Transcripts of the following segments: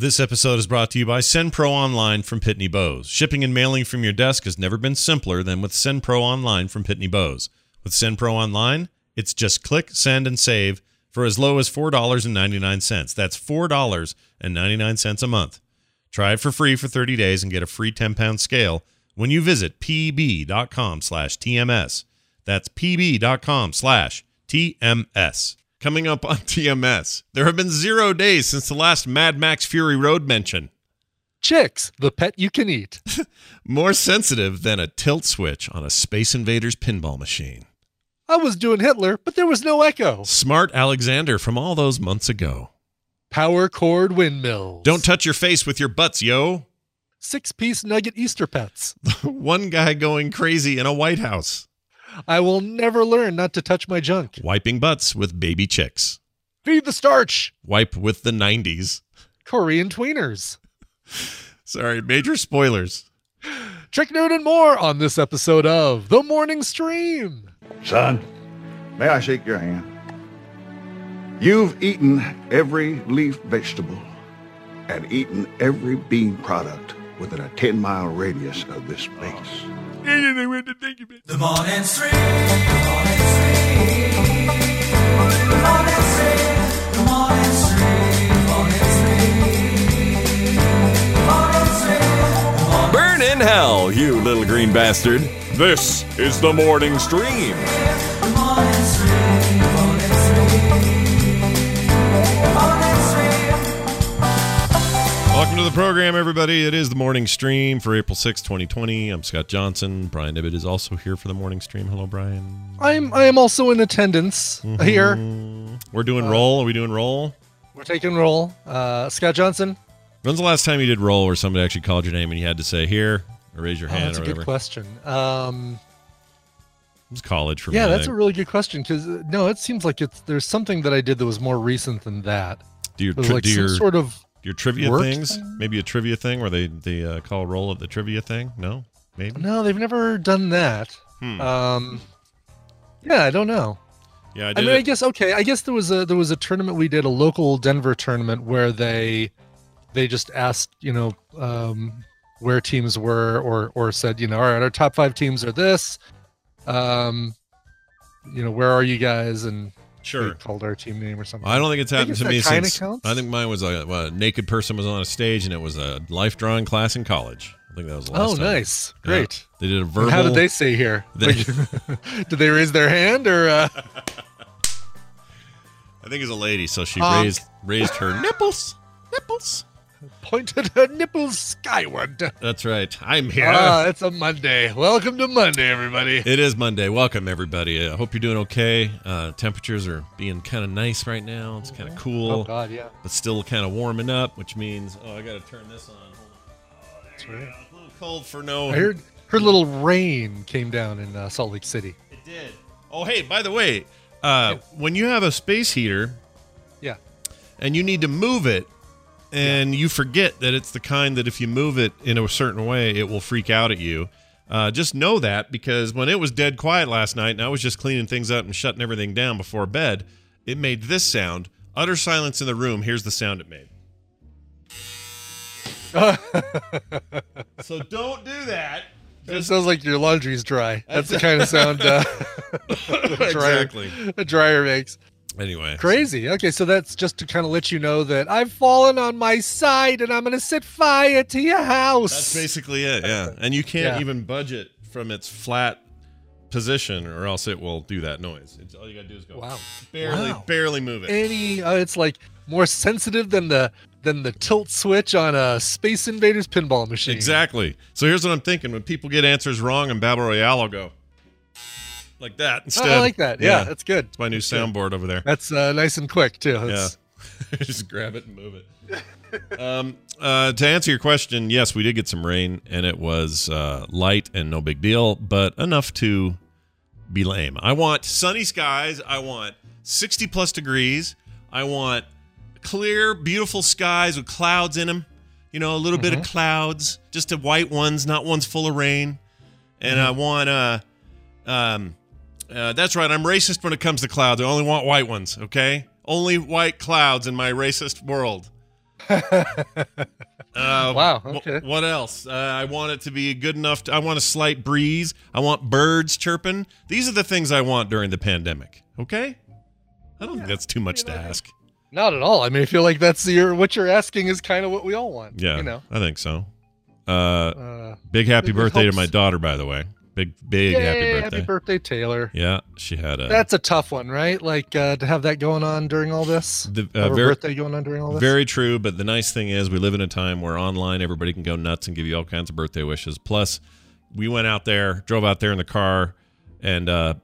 This episode is brought to you by SendPro Online from Pitney Bowes. Shipping and mailing from your desk has never been simpler than with SendPro Online from Pitney Bowes. With SendPro Online, it's just click, send, and save for as low as $4.99. That's $4.99 a month. Try it for free for 30 days and get a free 10-pound scale when you visit pb.com slash TMS. That's pb.com slash TMS. Coming up on TMS, there have been zero days since the last Mad Max Fury Road mention. Chicks, the pet you can eat. More sensitive than a tilt switch on a Space Invaders pinball machine. I was doing Hitler, but there was no echo. Smart Alexander from all those months ago. Power chord windmills. Don't touch your face with your butts, yo. Six piece nugget Easter pets. One guy going crazy in a White House. I will never learn not to touch my junk. Wiping butts with baby chicks. Feed the starch. Wipe with the 90s. Korean tweeners. Sorry, major spoilers. Trek Nerd and more on this episode of The Morning Stream. Son, may I shake your hand? You've eaten every leaf vegetable and eaten every bean product within a 10 mile radius of this base. The morning stream, the morning stream, the morning stream, the morning stream, the morning stream, the morning stream, Burn in hell, you little green bastard. This is the morning stream. the morning stream, to the program, everybody. It is the morning stream for April 6, 2020. I'm Scott Johnson. Brian Ibbott is also here for the morning stream. Hello, Brian. I'm I am also in attendance here. Mm, We're doing roll. Are we doing roll? We're taking roll. Uh, Scott Johnson. When's the last time you did roll where somebody actually called your name and you had to say here or raise your Oh, hand that's or a good question. Um, It was college for yeah, me. I that's a really good question because no, it seems like it's there's something that I did that was more recent than that. do your, It was like do some your, sort of your trivia work things? Maybe a trivia thing where they, they uh, call roll of the trivia thing? No? Maybe? no, they've never done that. Hmm. Um, yeah, I don't know. yeah, I I mean, I guess okay. I guess there was a there was a tournament we did a local Denver tournament where they they just asked you know um, where teams were or or said you know all right our top five teams are this, um, you know where are you guys and Sure. we called our team name or something. I don't think it's happened to me since. counts. I think mine was a, a naked person was on a stage and it was a life drawing class in college. I think that was the last Oh, time. nice, Yeah. great. They did a And verbal. How did they say here? They- did they raise their hand or uh, I think it's a lady, so she raised raised her nipples. Nipples. Pointed her nipples skyward? That's right. I'm here. Ah, it's a Monday. Welcome to Monday, everybody. It is Monday. Welcome everybody. I hope you're doing okay. Uh, temperatures are being kind of nice right now. It's kind of cool, Oh God, yeah, but still kind of warming up, which means oh, I got to turn this on. Hold that's right. A little cold for no. I heard her little rain came down in uh, Salt Lake City. It did. Oh, hey, by the way, uh, when you have a space heater Yeah. and you need to move it, and you forget that it's the kind that if you move it in a certain way, it will freak out at you. Uh, just know that because when it was dead quiet last night and I was just cleaning things up and shutting everything down before bed, it made this sound. Utter silence in the room. Here's the sound it made. so don't do that. It sounds like your laundry's dry. That's the kind of sound uh, the dryer, exactly. the dryer makes. Anyway, Crazy. Okay, so that's just to kind of let you know that I've fallen on my side and I'm going to set fire to your house. That's basically it, yeah. And you can't Yeah. even budge it from its flat position, or else it will do that noise. It's, all you gotta do is go. Wow. Barely, Wow. barely move it. Any, uh, it's like more sensitive than the than the tilt switch on a Space Invaders pinball machine. Exactly. So here's what I'm thinking: when people get answers wrong in Battle Royale, I'll go like that Oh, instead. I like that. Yeah, that's good. It's my new soundboard over there. That's uh, nice and quick too. Yeah. Just grab it and move it. um, uh, to answer your question, yes, we did get some rain, and it was uh, light and no big deal, but enough to be lame. I want sunny skies. I want 60 plus degrees. I want clear, beautiful skies with clouds in them. You know, a little bit of clouds, just the white ones, not ones full of rain. And I want uh, um, uh, that's right. I'm racist when it comes to clouds. I only want white ones. Okay, only white clouds in my racist world. Uh, Wow, okay. what else? Uh, I want it to be good enough. To, I want a slight breeze. I want birds chirping. These are the things I want during the pandemic. Okay. I don't think that's too much to ask. Not at all. I mean, I feel like that's your what you're asking is kind of what we all want. Yeah, You know. I think so. Uh, Uh, big happy birthday to my daughter, by the way. Big, big yay, happy birthday. Happy birthday, Taylor. Yeah, she had a That's a tough one, right? Like uh, to have that going on during all this. the, uh, very, birthday going on during all this. Very true, but the nice thing is we live in a time where online everybody can go nuts and give you all kinds of birthday wishes. Plus, we went out there, drove out there in the car, and uh,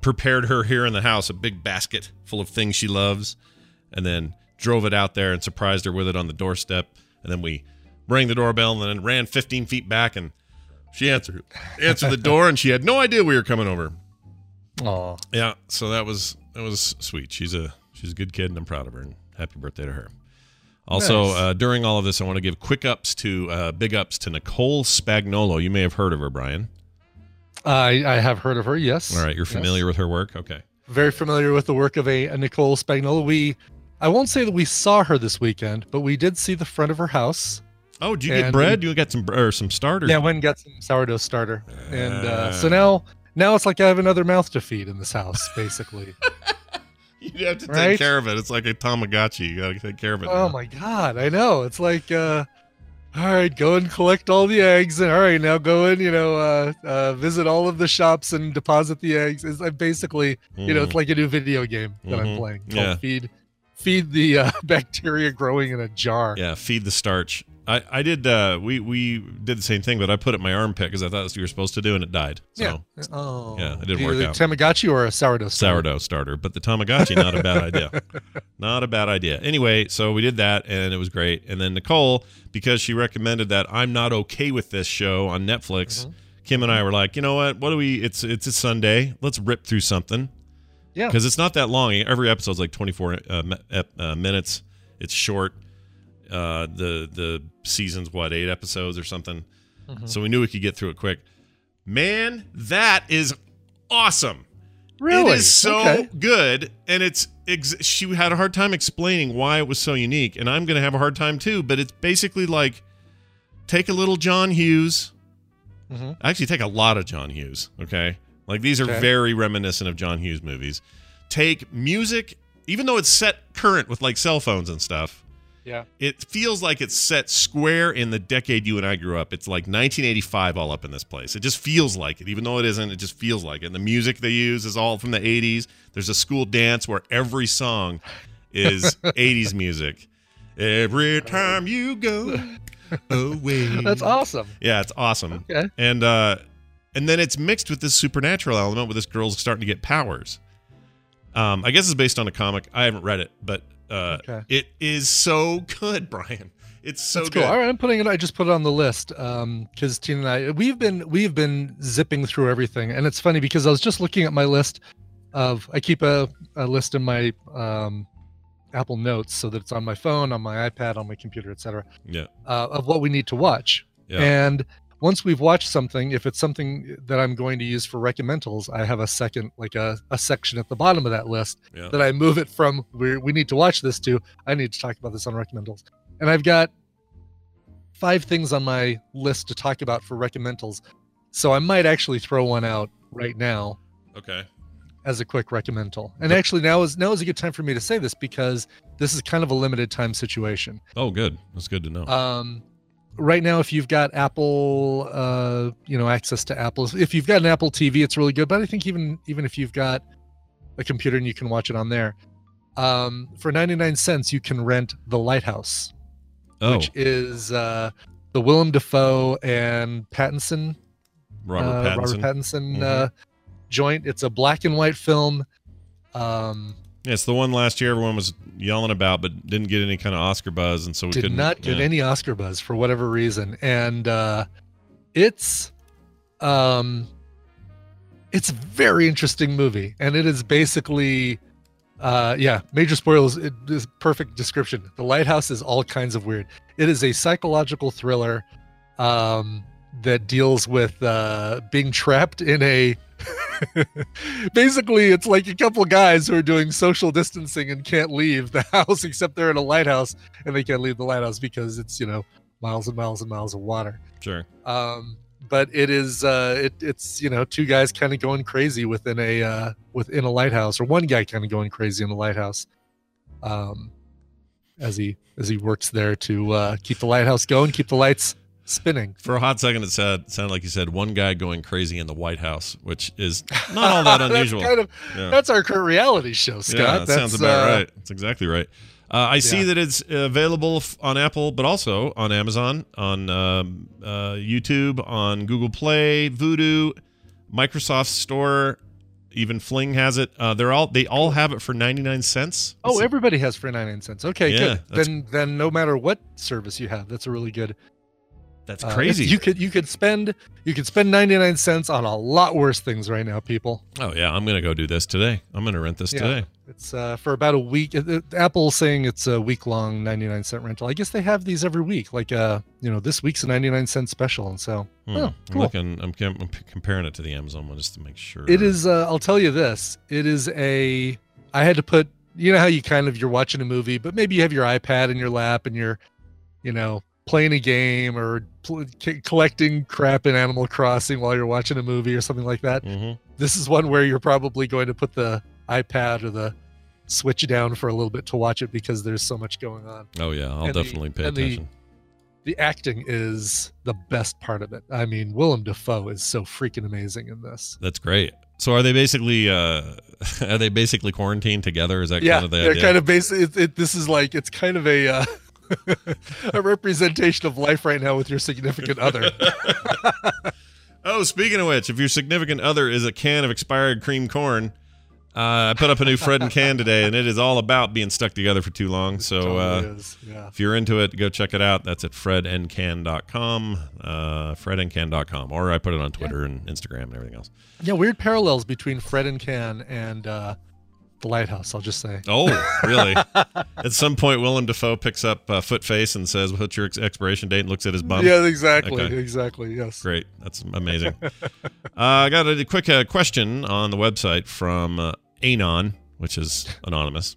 prepared her here in the house a big basket full of things she loves, and then drove it out there and surprised her with it on the doorstep. And then we rang the doorbell and then ran 15 feet back and she answered answered the door and she had no idea we were coming over. Oh, Yeah, so that was that was sweet. She's a she's a good kid, and I'm proud of her. And happy birthday to her. Also, Nice. uh, during all of this, I want to give quick ups to uh, big ups to Nicole Spagnolo. You may have heard of her, Brian. I I have heard of her. Yes. All right, you're Yes. familiar with her work. Okay. Very familiar with the work of a, a Nicole Spagnolo. We, I won't say that we saw her this weekend, but we did see the front of her house. Oh, did you get And bread? You got some or some starters? Yeah, went and got some sourdough starter, and uh, Ah. so now now it's like I have another mouth to feed in this house, basically. you have to take care of it. It's like a Tamagotchi. You got to take care of it. oh now. my god, I know. It's like, uh, all right, go and collect all the eggs, and all right, now go and you know uh, uh, visit all of the shops and deposit the eggs. It's like basically, you know, it's like a new video game that Mhm. I'm playing. Called Yeah. Feed, feed the uh, bacteria growing in a jar. Yeah, feed the starch. I, I did uh we we did the same thing, but I put it in my armpit because I thought that's what you were supposed to do, and it died. So Yeah. Oh. Yeah, it didn't Either work out. Tamagotchi or a sourdough starter? sourdough starter, but the Tamagotchi not a bad idea. Not a bad idea. Anyway, so we did that and it was great. And then Nicole, because she recommended that I'm not okay with this show on Netflix, Mm-hmm. Kim and I were like, you know what? What do we? It's it's a Sunday. Let's rip through something Yeah. because it's not that long. Every episode's like 24 uh, uh, minutes. It's short. Uh, the the season's what eight episodes or something. Mm-hmm. So we knew we could get through it quick. Man, that is awesome. Really? It is so Okay. good, and it's ex- she had a hard time explaining why it was so unique, and I'm going to have a hard time too. But it's basically like take a little John Hughes. Mhm. Actually, take a lot of John Hughes. Okay, like these are Okay. very reminiscent of John Hughes movies. Take music, even though it's set current with like cell phones and stuff. Yeah. It feels like it's set square in the decade you and I grew up. It's like 1985 all up in this place. It just feels like it, even though it isn't. It just feels like it. And the music they use is all from the 80s. There's a school dance where every song is 80s music. Every time you go away. That's awesome. Yeah, it's awesome. Okay. And uh and then it's mixed with this supernatural element where this girl's starting to get powers. Um, I guess it's based on a comic. I haven't read it, but uh Okay. it is so good, Brian. It's so That's good. cool. All right, I'm putting it. I just put it on the list because Tina and I we've been we've been zipping through everything, and it's funny because I was just looking at my list of I keep a, a list in my um, Apple Notes so that it's on my phone, on my iPad, on my computer, etc. Yeah. Uh, of what we need to watch, Yeah. and once we've watched something, if it's something that I'm going to use for recommendals, I have a second like a, a section at the bottom of that list Yeah. that I move it from we we need to watch this to I need to talk about this on recommendals. And I've got five things on my list to talk about for recommendals. So I might actually throw one out right now Okay. as a quick recommendal. And actually now is now is a good time for me to say this because this is kind of a limited time situation. Oh, good. That's good to know. Um right now if you've got Apple uh you know access to Apple if you've got an Apple TV it's really good but I think even even if you've got a computer and you can watch it on there um for 99 cents you can rent The Lighthouse oh, which is uh the Willem Dafoe and Pattinson Robert uh, Pattinson. Robert Pattinson Mhm. uh joint it's a black and white film um Yeah, it's the one last year everyone was yelling about, but didn't get any kind of Oscar buzz, and so we did couldn't. not get yeah. any Oscar buzz for whatever reason, and uh, it's um, it's a very interesting movie, and it is basically, uh, yeah, major spoilers. It is perfect description. The Lighthouse is all kinds of weird. It is a psychological thriller um, that deals with uh, being trapped in a basically it's like a couple guys who are doing social distancing and can't leave the house except they're in a lighthouse and they can't leave the lighthouse because it's you know miles and miles and miles of water Sure. um but it is uh it, it's you know two guys kind of going crazy within a uh within a lighthouse or one guy kind of going crazy in the lighthouse um as he as he works there to uh keep the lighthouse going keep the lights spinning For a hot second, it said sounded like you said one guy going crazy in the White House, which is not all that unusual. that's kind of Yeah. that's our current reality show scott Yeah, that that's sounds about uh, right. That's exactly right. Uh, I see Yeah. that it's available on Apple, but also on Amazon, on um, uh, YouTube, on Google Play, Vudu, Microsoft Store, even Fling has it. Uh, they're all they all have it for ninety nine cents. Oh, everybody has for 99 cents. Okay, Yeah, good. Then then no matter what service you have, that's a really good that's uh, crazy. You could you could spend you could spend 99 cents on a lot worse things right now, people. oh yeah, I'm gonna go do this today. I'm gonna rent this Yeah. today. It's uh, for about a week. uh, uh, Apple's saying it's a week long 99 cent rental. I guess they have these every week. Like uh, you know, this week's a 99 cent special, and so Hmm. oh, I'm cool. looking. I'm, I'm comparing it to the Amazon one just to make sure. It is. Uh, I'll tell you this. It is a. I had to put. You know how you kind of you're watching a movie, but maybe you have your iPad in your lap and you're, you know, playing a game or pl- c- collecting crap in Animal Crossing while you're watching a movie or something like that. Mhm. This is one where you're probably going to put the iPad or the Switch down for a little bit to watch it because there's so much going on. Oh yeah, I'll And the- definitely pay and the- attention. The acting is the best part of it. I mean, Willem Dafoe is so freaking amazing in this. That's great. So are they basically uh are they basically quarantined together? Is that yeah, kind of the they're idea? kind of basically. It, it, this is like it's kind of a uh, a representation of life right now with your significant other. oh, speaking of which, if your significant other is a can of expired cream corn, uh, I put up a new Fred and Can today, and it is all about being stuck together for too long. So uh, yeah. if you're into it, go check it out. That's at fredandcan.com, uh, fredandcan.com, or I put it on Twitter and Instagram and everything else. yeah, weird parallels between Fred and Can and uh, the Lighthouse. I'll just say. Oh, really? at some point, Willem Dafoe picks up uh, Foot Face and says, "What's your ex- expiration date?" and looks at his bum. yeah, exactly, Okay. exactly. Yes. Great. That's amazing. uh, I got a quick uh, question on the website from uh, Anon, which is anonymous.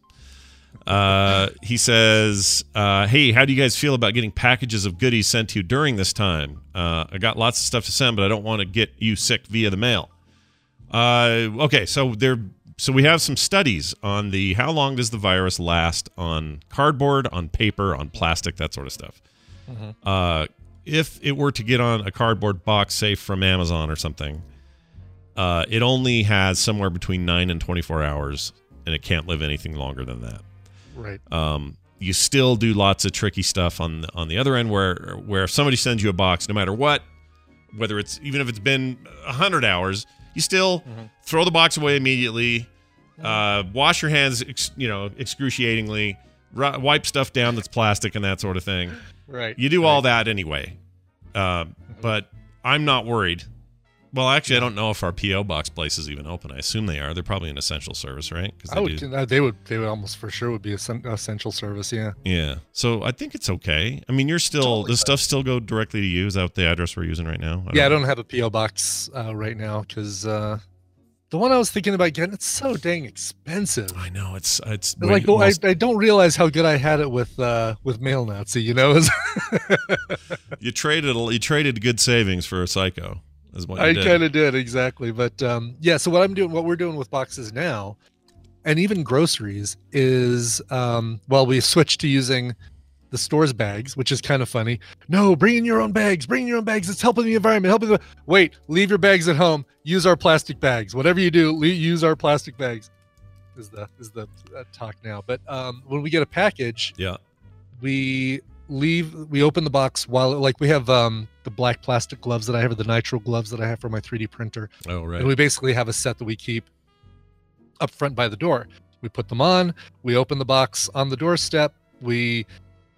Uh, he says, uh, "Hey, how do you guys feel about getting packages of goodies sent to you during this time? Uh, I got lots of stuff to send, but I don't want to get you sick via the mail." Uh, okay, so there, so we have some studies on the how long does the virus last on cardboard, on paper, on plastic, that sort of stuff. Uh, if it were to get on a cardboard box, say from Amazon or something, uh, it only has somewhere between nine and twenty-four hours, and it can't live anything longer than that. Right. Um, you still do lots of tricky stuff on on the other end, where where if somebody sends you a box, no matter what, whether it's even if it's been hundred hours, you still throw the box away immediately. Uh, wash your hands, ex- you know, excruciatingly. Ri- wipe stuff down that's plastic and that sort of thing. Right. You do all that anyway. Uh, but I'm not worried. Well, actually, I don't know if our PO box place is even open. I assume they are. They're probably an essential service, right? 'Cause I they would. do- uh, They would. They would almost for sure would be a sen- essential service. Yeah. Yeah. So I think it's okay. I mean, you're still Totally does stuff still go directly to you? Is that the address we're using right now? Yeah, I don't have a PO box uh, right now because uh, the one I was thinking about getting it's so dang expensive. I know it's it's Like well, I, I don't realize how good I had it with uh, with Mail Nazi. You know, you traded you traded good savings for a psycho. Is what I kind of did exactly. But um, yeah, so what I'm doing, what we're doing with boxes now, and even groceries is um, well, we switched to using the store's bags, which is kind of funny. No, bring in your own bags. Bring in your own bags. It's helping the environment. Helping the wait. Leave your bags at home. Use our plastic bags. Whatever you do, le- use our plastic bags. Is the is the uh, talk now? But um, when we get a package, Yeah. we leave we open the box while like we have um the black plastic gloves that i have or the nitrile gloves that i have for my 3d printer Oh right. and we basically have a set that we keep up front by the door we put them on we open the box on the doorstep we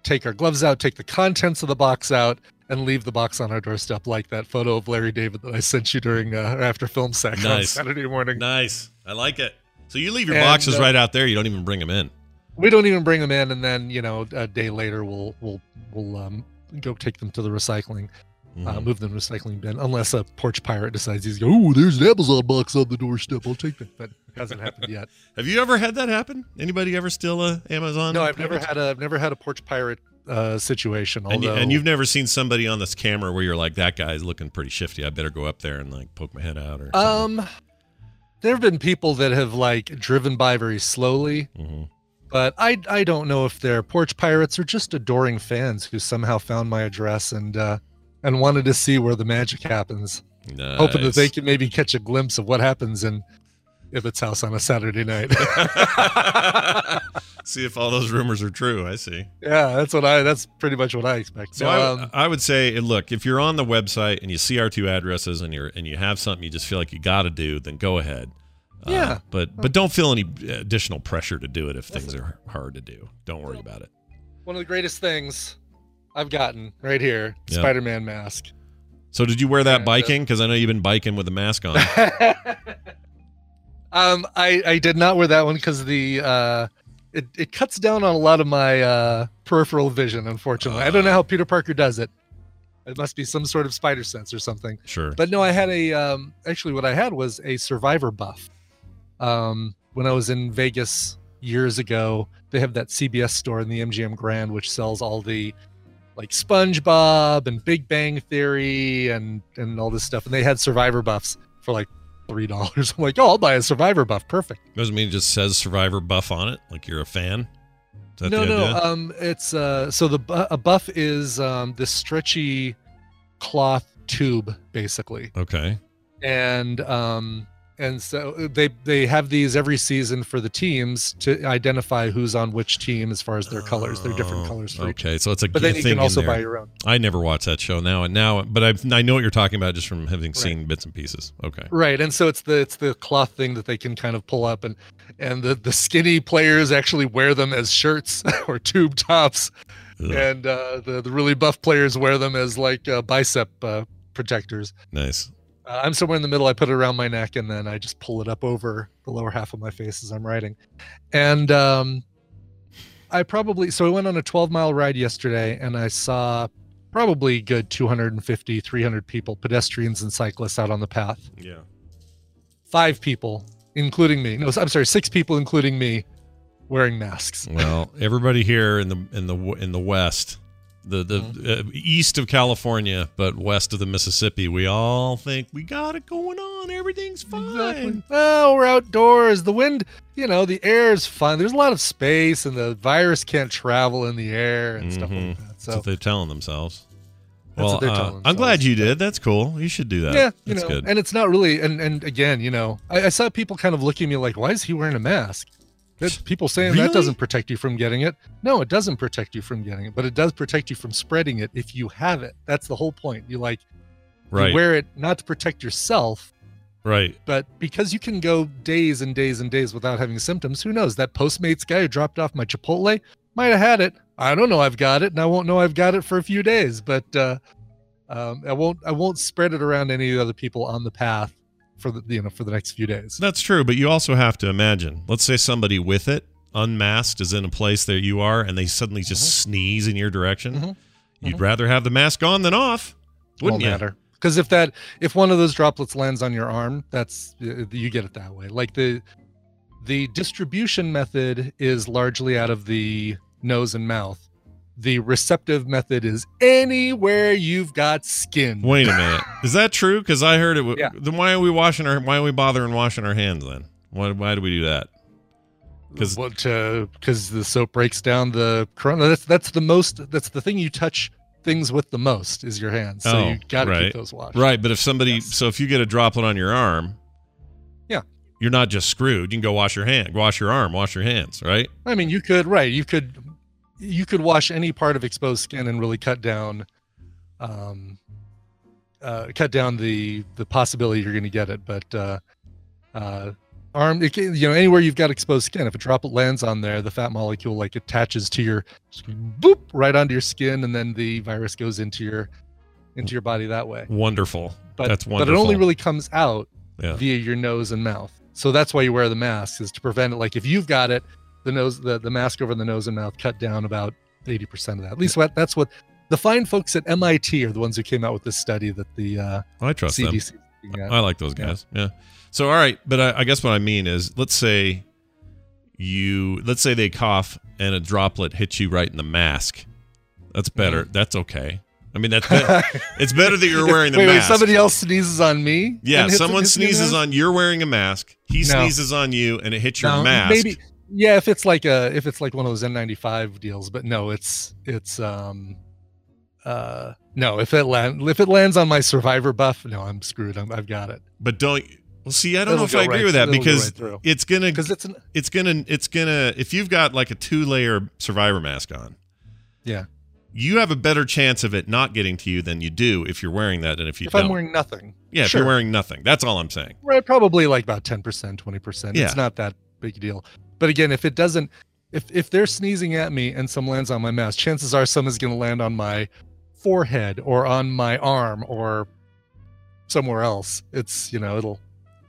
take our gloves out take the contents of the box out and leave the box on our doorstep like that photo of larry david that i sent you during uh, after Film Sack on saturday morning nice. I like it. So you leave your And, boxes uh, right out there. You don't even bring them in. We don't even bring them in and then you know a day later we'll we'll we'll um, go take them to the recycling uh, Mhm. move them to the recycling bin, unless a porch pirate decides he's going, oh, there's an Amazon box on the doorstep. I'll take that. But it hasn't happened yet. Have you ever had that happen? Anybody ever steal a Amazon? No, I've never had a I've never had a porch pirate uh, situation. And, you, Although, and you've never seen somebody on this camera where you're like, that guy's looking pretty shifty. I better go up there and like poke my head out or. something. um, there have been people that have like driven by very slowly, Mhm. But I I don't know if they're porch pirates or just adoring fans who somehow found my address and uh, and wanted to see where the magic happens, hoping that they can maybe catch a glimpse of what happens in Ibbott's house on a Saturday night. see if all those rumors are true. I see. yeah, that's what I. That's pretty much what I expect. So I, um, I would say, look, if you're on the website and you see our two addresses and you're and you have something you just feel like you got to do, then go ahead. Uh, Yeah. but but don't feel any additional pressure to do it if things are hard to do. Don't worry about it. one of the greatest things I've gotten right here, Yeah. Spider-Man mask. So did you wear that uh, biking? Because I know you've been biking with a mask on. um, I I did not wear that one because the uh, it it cuts down on a lot of my uh peripheral vision. Unfortunately, I don't know how Peter Parker does it. It must be some sort of spider sense or something. Sure. But no, I had a um, actually what I had was a Survivor buff. Um, when I was in Vegas years ago, they have that CBS store in the MGM Grand, which sells all the like SpongeBob and Big Bang Theory and and all this stuff, and they had Survivor buffs for like three dollars. I'm like, oh, I'll buy a Survivor buff. Perfect. Doesn't mean it just says Survivor buff on it, like you're a fan. No, no. Um, it's uh, so the bu- a buff is um this stretchy cloth tube basically. okay. and um and so they they have these every season for the teams to identify who's on which team as far as their colors they're different colors for each Okay, so it's a but then you thing can also buy your own I never watched that show now and now, but I I know what you're talking about just from having seen bits and pieces. Okay. right and so it's the it's the cloth thing that they can kind of pull up and and the the skinny players actually wear them as shirts or tube tops Ugh, and uh the the really buff players wear them as like uh, bicep uh, protectors nice. Uh, I'm somewhere in the middle. I put it around my neck and then I just pull it up over the lower half of my face as I'm riding. And um, I probably, so I went on a 12 mile ride yesterday and I saw probably good 250, 300 people, pedestrians and cyclists out on the path. Yeah. Five people, including me. No, I'm sorry, six people, including me, wearing masks. Well, everybody here in the in the in the west, the the Mm-hmm. uh, east of California, but west of the Mississippi, we all think we got it going on. Everything's fine. Oh, we're outdoors. The wind, you know, the air is fine. There's a lot of space and the virus can't travel in the air and stuff Mhm. like that. That's So what they're telling themselves. That's well, what they're uh, telling I'm glad you did. That's cool. You should do that. yeah, you That's know, good. and it's not really. And and again, you know, I, I saw people kind of looking at me like, "Why is he wearing a mask?" That people saying Really? that doesn't protect you from getting it. No, it doesn't protect you from getting it, but it does protect you from spreading it if you have it. That's the whole point. You like you wear it not to protect yourself, right. but because you can go days and days and days without having symptoms. Who knows? That Postmates guy who dropped off my Chipotle might have had it. I don't know. I've got it, and I won't know I've got it for a few days. But uh, um, I won't. I won't spread it around any of the other people on the path for the you know for the next few days. That's true, but you also have to imagine. Let's say somebody with it, unmasked, is in a place that you are, and they suddenly just Mm-hmm. sneeze in your direction. Mhm. You'd Mhm. rather have the mask on than off, wouldn't Won't you? matter because if that if one of those droplets lands on your arm, that's you get it that way. Like the the distribution method is largely out of the nose and mouth. The receptive method is anywhere you've got skin. Wait a minute, is that true? Because I heard it. W- Yeah. Then why are we washing our? Why are we bothering washing our hands then? Why? Why do we do that? 'Cause- what because the soap breaks down the corona. That's that's the most. That's the thing you touch things with the most is your hands. So Oh, you got to right. keep those washed. Right, but if somebody, Yes. so if you get a droplet on your arm, Yeah. you're not just screwed. You can go wash your hand, wash your arm, wash your hands, right? I mean, you could right. You could you could wash any part of exposed skin and really cut down, um, uh, cut down the the possibility you're going to get it. But uh, uh, arm, it can, you know, anywhere you've got exposed skin, if a droplet lands on there, the fat molecule like attaches to your boop right onto your skin, and then the virus goes into your into your body that way. Wonderful. But That's wonderful but it only really comes out Yeah. via your nose and mouth. So that's why you wear the mask is to prevent it. Like if you've got it, the nose, the, the mask over the nose and mouth cut down about 80% of that. At least what that's what the fine folks at MIT are the ones who came out with this study that the uh, I trust them. CDC. at. I like those guys. Yeah. So all right, but I, I guess what I mean is, let's say you, let's say they cough and a droplet hits you right in the mask. That's better. That's okay. I mean, that's be- it's better that you're wearing the wait, wait, somebody else sneezes on me. yeah, someone hits me in the sneezes on you're wearing a mask. He No. sneezes on you, and it hits your No, mask. Maybe yeah, if it's like a if it's like one of those N95 deals, but no, it's it's um uh no, if it land if it lands on my survivor buff, no, I'm screwed. I'm, I've got it. But don't. Well, see, I don't know It'll if I agree right- with that it'll go because right it's gonna Because it's an it's gonna it's gonna if you've got like a two layer survivor mask on yeah. you have a better chance of it not getting to you than you do if you're wearing that and if you If don't I'm wearing nothing, yeah if you're wearing nothing that's all i'm saying right, probably like about ten percent, twenty percent. Yeah. It's not that big a deal. But again, if it doesn't, if if they're sneezing at me and some lands on my mask, chances are some is going to land on my forehead or on my arm or somewhere else. It's you know it'll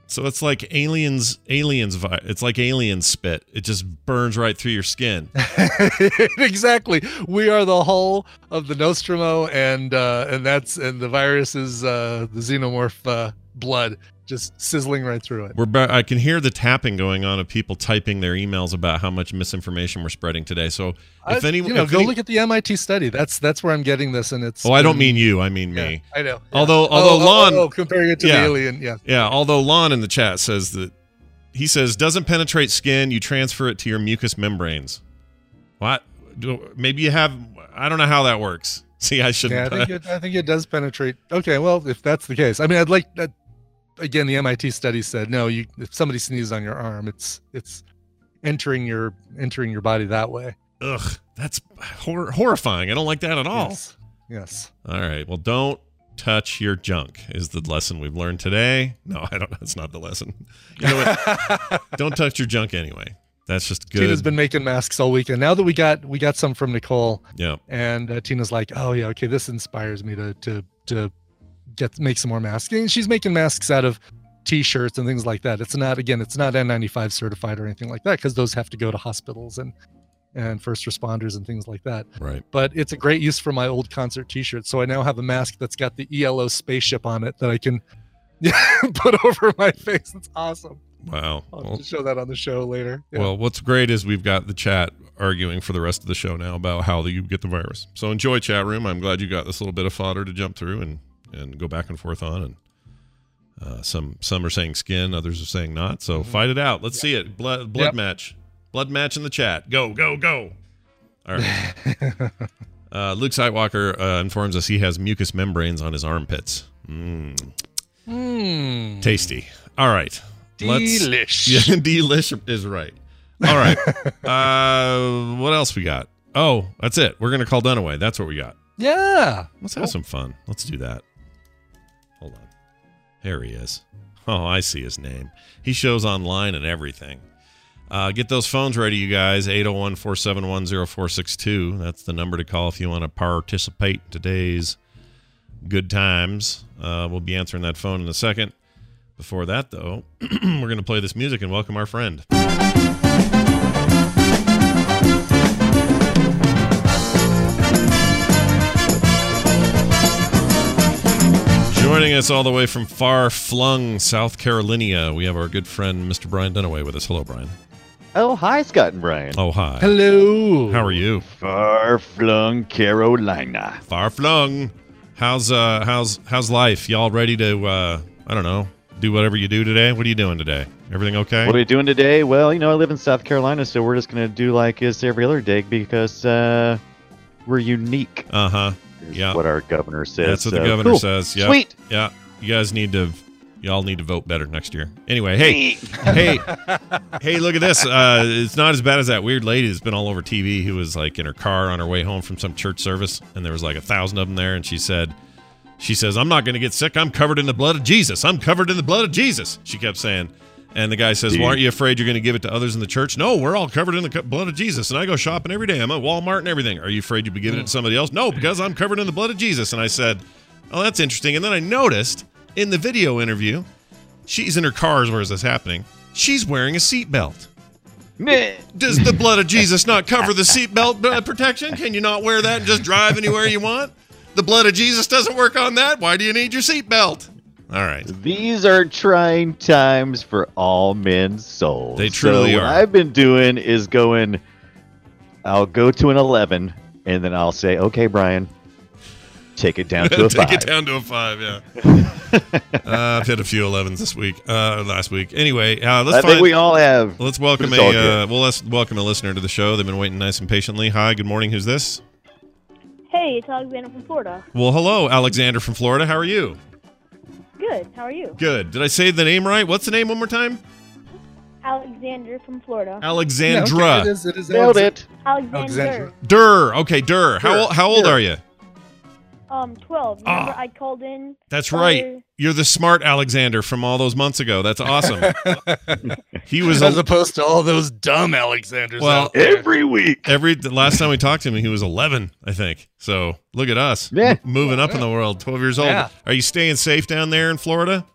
so it's like aliens aliens vi- it's like alien spit it just burns right through your skin exactly. We are the hull of the Nostromo, and uh, and that's and the virus is uh, the xenomorph uh, blood just sizzling right through it. we're ba- i can hear the tapping going on of people typing their emails about how much misinformation we're spreading today so if I- any you know, go any- look at the MIT study. That's that's where I'm getting this, and it's. oh i don't mean you i mean yeah, me I know. yeah. Although- Oh, although oh, Lon- oh, comparing it to Yeah. the alien, yeah. Yeah, although Lon in the chat says that he says doesn't penetrate skin, you transfer it to your mucous membranes. What? Do, maybe you have. I don't know how that works. See, I shouldn't. I think it, I think it does penetrate. Okay, well, if that's the case, I mean, I'd like that. Again, the MIT study said no. You if somebody sneezes on your arm, it's it's entering your entering your body that way. Ugh, that's hor- horrifying. I don't like that at all. Yes. Yes. All right. Well, don't touch your junk is the lesson we've learned today. No, I don't. That's not the lesson. You know what? don't touch your junk anyway. That's just good. Tina's been making masks all weekend. Now that we got we got some from Nicole, yeah. and uh, Tina's like, "Oh yeah, okay, this inspires me to to to get make some more masks." And she's making masks out of t-shirts and things like that. It's not again, it's not N95 certified or anything like that because those have to go to hospitals and and first responders and things like that. Right. But it's a great use for my old concert t-shirt. So I now have a mask that's got the ELO spaceship on it that I can put over my face. It's awesome. Wow. I'll Well, show that on the show later. Yeah. Well, what's great is we've got the chat arguing for the rest of the show now about how you get the virus. So enjoy chat room. I'm glad you got this little bit of fodder to jump through and and go back and forth on. And uh, some some are saying skin, others are saying not. So fight it out. Let's see it. Blood blood Yep. match. Blood match in the chat. Go go go. All right. uh, Luke Sightwalker uh, informs us he has mucous membranes on his armpits. Mm, Mm. tasty. All right. Let's- Delish. yeah, delish is right. All right. uh, what else we got? Oh, that's it. We're gonna call Dunaway. That's what we got. Yeah. Let's have some fun. Let's do that. Hold on. Here he is. Oh, I see his name. He shows online and everything. Uh, get those phones ready, you guys. 801 471 0462. That's the number to call if you want to participate in today's good times. Uh, we'll be answering that phone in a second. Before that, though, we're going to play this music and welcome our friend. Joining us all the way from far flung South Carolina, we have our good friend, Mr. Brian Dunaway, with us. Hello, Brian. Oh, hi, Scott and Brian. Oh, hi. Hello. How are you? Far flung Carolina. Far flung. How's uh how's how's life? Y'all ready to uh I don't know, do whatever you do today? What are you doing today? Everything okay? What are you doing today? Well, you know, I live in South Carolina, so we're just going to do like this every other day because uh, we're unique. uh-huh. is Yeah. what our governor says. That's what the governor cool. says. Yeah. Sweet. Yeah. You guys need to y'all need to vote better next year. Anyway, hey, hey, hey, look at this. Uh, it's not as bad as that weird lady that's been all over TV who was like in her car on her way home from some church service, and there was like a thousand of them there, and she said, she says, "I'm not going to get sick. I'm covered in the blood of Jesus. I'm covered in the blood of Jesus." She kept saying. And the guy says, Dude. "Well, aren't you afraid you're going to give it to others in the church?" No, we're all covered in the blood of Jesus, and I go shopping every day. I'm at Walmart and everything. Are you afraid you'll be giving it to somebody else? No, because I'm covered in the blood of Jesus. And I said, "Oh, that's interesting." And then I noticed in the video interview, she's in her car. Where is this happening? She's wearing a seatbelt. Does the blood of Jesus not cover the seatbelt uh, protection? Can you not wear that and just drive anywhere you want? The blood of Jesus doesn't work on that. Why do you need your seatbelt? All right. These are trying times for all men's souls. They truly so what are. I've been doing is going. I'll go to an eleven, and then I'll say, "Okay, Brian, take it down to a Take five. it down to a five. Yeah. uh, I've hit a few 11s this week. Uh, last week. Anyway, uh, let's I find. think we all have. Let's welcome a uh, well. Let's welcome a listener to the show. They've been waiting nice and patiently. Hi, good morning. Who's this? Hey, it's Alexander from Florida. Well, hello, Alexander from Florida. How are you? Good. How are you? Good. Did I say the name right? What's the name one more time? Alexander from Florida. Alexandra. Yeah, okay, it is. It is. Nailed it. Alexander. Alexandra. Durr. Okay, Durr. How Durr. old, how old Durr. are you? Um, 12. Remember Ah. I called in? That's for- right. You're the smart Alexander from all those months ago. That's awesome. he was As a, opposed to all those dumb Alexanders. Well, out there. Every week. every the last time we talked to him, he was 11, I think. So look at us, Yeah. M- moving up in the world. 12 years old. Yeah. Are you staying safe down there in Florida?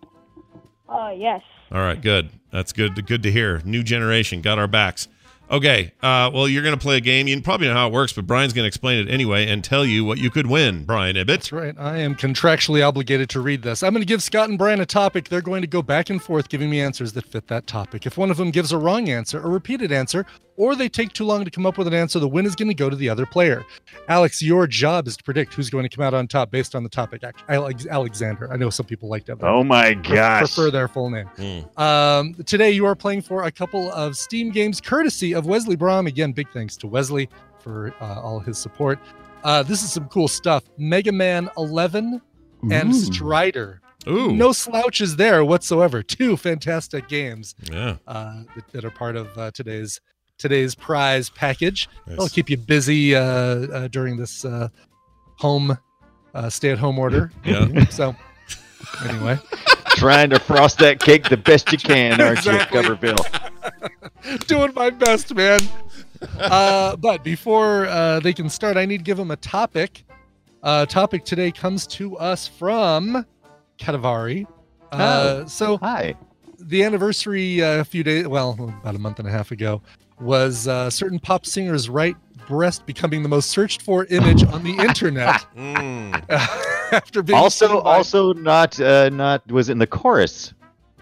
Uh, yes. All right, good. That's good. Good to hear. New generation got our backs. Okay. Uh, well, you're going to play a game. You probably know how it works, but Brian's going to explain it anyway and tell you what you could win. Brian Ibbott. That's right. I am contractually obligated to read this. I'm going to give Scott and Brian a topic. They're going to go back and forth giving me answers that fit that topic. If one of them gives a wrong answer, a repeated answer, or they take too long to come up with an answer, the win is going to go to the other player. Alex, your job is to predict who's going to come out on top based on the topic. Alex- Alexander. I know some people like that. Oh my pre- gosh. prefer their full name. Hmm. Um, today, you are playing for a couple of Steam games courtesy of Wesley Brom. Again, big thanks to Wesley for uh, all his support. Uh, this is some cool stuff. Mega Man 11 and Strider. Ooh. No slouches there whatsoever. Two fantastic games Yeah. uh, that, that are part of uh, today's today's prize package. Nice. It'll keep you busy uh, uh, during this uh, home uh, stay-at-home order. Yeah. So, anyway. Trying to frost that cake the best you can, aren't Exactly. you, Coverville? doing my best, man. Uh, but before uh, they can start, I need to give them a topic. Uh, topic today comes to us from Katavari. Uh, so Hi. the anniversary uh, a few days, well, about a month and a half ago, was uh, certain pop singer's right breast becoming the most searched for image on the internet Mm. after being Also, by- also not, uh, not was in the chorus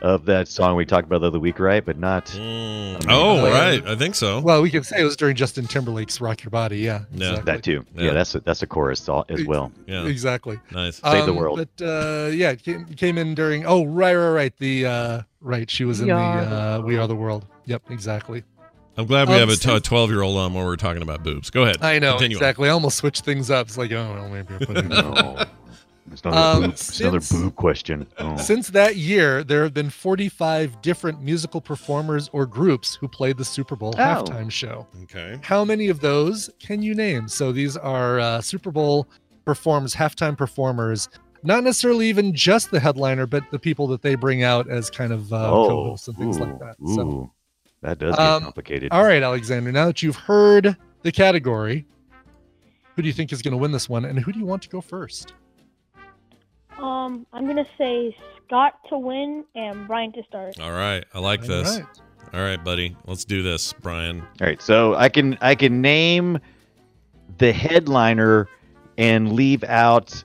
of that song we talked about the other week, right? But not. Mm. I mean, Oh, right. I think so. Well, we can say it was during Justin Timberlake's "Rock Your Body." Yeah, Yeah. exactly. That too. Yeah. Yeah, that's a, that's a chorus as well. yeah. exactly. Nice. Save the Um, world. But uh, yeah, it came, came in during. Oh, right, right, right. The uh, right. She was in We the the uh, "We Are the World." Yep, exactly. I'm glad we Um, have a 12 year old on while we're talking about boobs. Go ahead. I know Continue on. exactly. I almost switched things up. It's like, oh, well, maybe I'll put it. No. It's another, Um, boob, it's another boob question. Oh. Since that year, there have been 45 different musical performers or groups who played the Super Bowl Oh. halftime show. Okay. How many of those can you name? So these are uh, Super Bowl performers, halftime performers. Not necessarily even just the headliner, but the people that they bring out as kind of uh, oh, co-hosts and things like ooh, that. So ooh. That does get Um, complicated. All right, Alexander. Now that you've heard the category, who do you think is going to win this one, and who do you want to go first? Um, I'm gonna say Scott to win and Brian to start. All right. I like All this. right. All right, buddy. Let's do this, Brian. All right, so I can I can name the headliner and leave out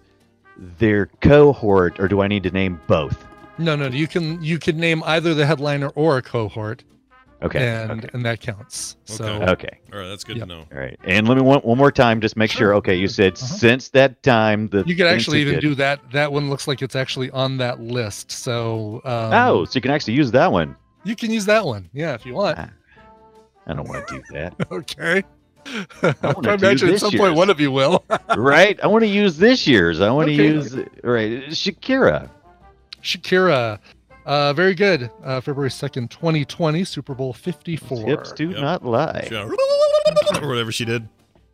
their cohort, or do I need to name both? No, no, you can you can name either the headliner or a cohort, Okay. and okay. and that counts. So Okay. Okay. All right. That's good Yep. to know. All right. And let me one, one more time, just make sure. Sure. Okay, you said Uh-huh. since that time the you could actually even did- do that. That one looks like it's actually on that list. So um, oh, so you can actually use that one. you can use that one. Yeah, if you want. Ah, I don't want to do that. Okay. wanna I do imagine at this some point year's. one of you will. right? I want to use this year's. I want to use right Shakira. Shakira. Uh, very good. Uh, February 2nd, 2020, Super Bowl 54. Hips do Yep. not lie. or whatever she did.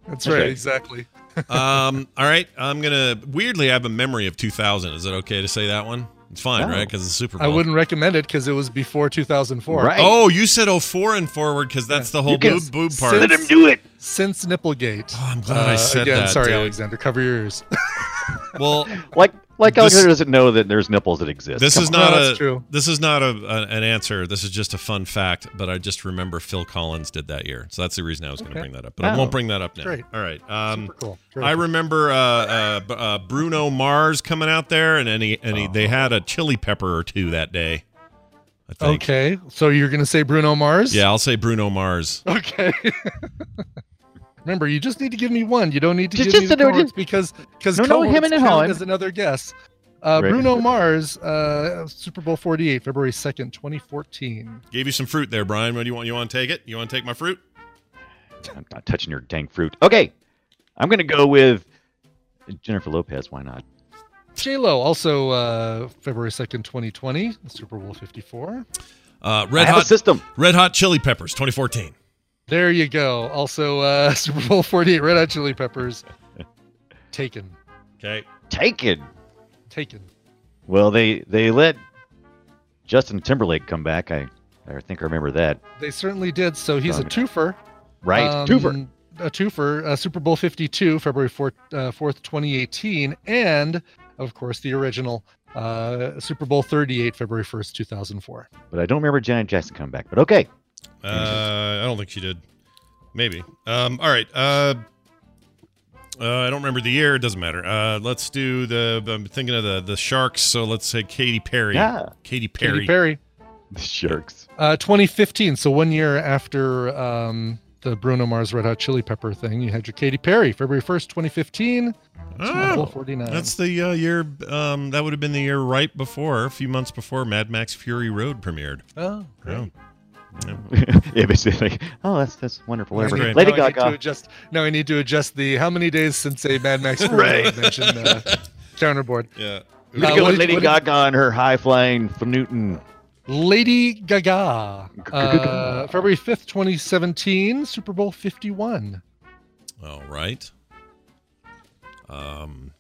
That's That's right, right. exactly. Um, all right. I'm going to weirdly I have a memory of 2000. Is it okay to say that one? It's fine, No. right? Because it's Super Bowl. I wouldn't recommend it because it was before 2004. Right. Oh, you said 04 and forward because that's the whole You can- boob, boob part. Sit- Let him do it. Since Nipplegate. Oh, I'm glad I said again, that, Sorry, dude. Alexander. Cover your ears. well, Like Like This- Alexander doesn't know that there's nipples that exist. This Come is on. not No, a that's true. this is not a, a an answer. This is just a fun fact. But I just remember Phil Collins did that year, so that's the reason I was going to bring that up. But I Oh. won't bring that up now. Great. All right. Um, Super cool. I remember uh, uh, uh, Bruno Mars coming out there, and any and he, they had a chili pepper or two that day. I think. Okay, so you're gonna say Bruno Mars? Yeah, I'll say Bruno Mars. Okay. Remember, you just need to give me one. You don't need to Just- give me just the a- cohorts because because No, no, him and Holland. is another guess. Uh, Right. Bruno Mars, uh, Super Bowl 48, February 2nd, 2014. Gave you some fruit there, Brian. What do you want? You want to take it? You want to take my fruit? I'm not touching your dang fruit. Okay, I'm gonna go with Jennifer Lopez. Why not? J Lo, also uh, February 2nd, 2020, Super Bowl 54. Uh, I Red have a Hot system. Red Hot Chili Peppers, 2014. There you go. Also, uh, Super Bowl 48, Red Hot Chili Peppers. Taken. Okay. Taken. Taken. Well, they they let Justin Timberlake come back. I I think I remember that. They certainly did. So he's a Okay. twofer. Right, Um, Twofer. A twofer, uh, Super Bowl 52, February 4th, uh, 4th, 2018. And, of course, the original uh, Super Bowl 38, February 1st, 2004. But I don't remember Janet Jackson coming back. But okay, Uh, I don't think she did. Maybe. Um, all right. Uh, uh, I don't remember the year. It doesn't matter. Uh, let's do the. I'm thinking of the the Sharks. So let's say Katy Perry. Yeah. Katy Perry. Katy Perry. the Sharks. Uh, 2015, so one year after um, the Bruno Mars Red Hot Chili Pepper thing, you had your Katy Perry, February 1st, 2015. Super Oh, 49. that's the uh, year. Um, that would have been the year right before, a few months before Mad Max Fury Road premiered. oh, Yeah. yeah, basically. Like, oh, that's that's wonderful. Whatever. great. Lady now I need to Gaga. adjust. Now I need to adjust the how many days since a Mad Max Fury Right. Road mentioned uh, counterboard. Yeah. We're Uh, go what with Lady what Gaga and her high flying Newton. Lady Gaga, Gaga. uh, February 5th, 2017, Super Bowl 51. All right. Um.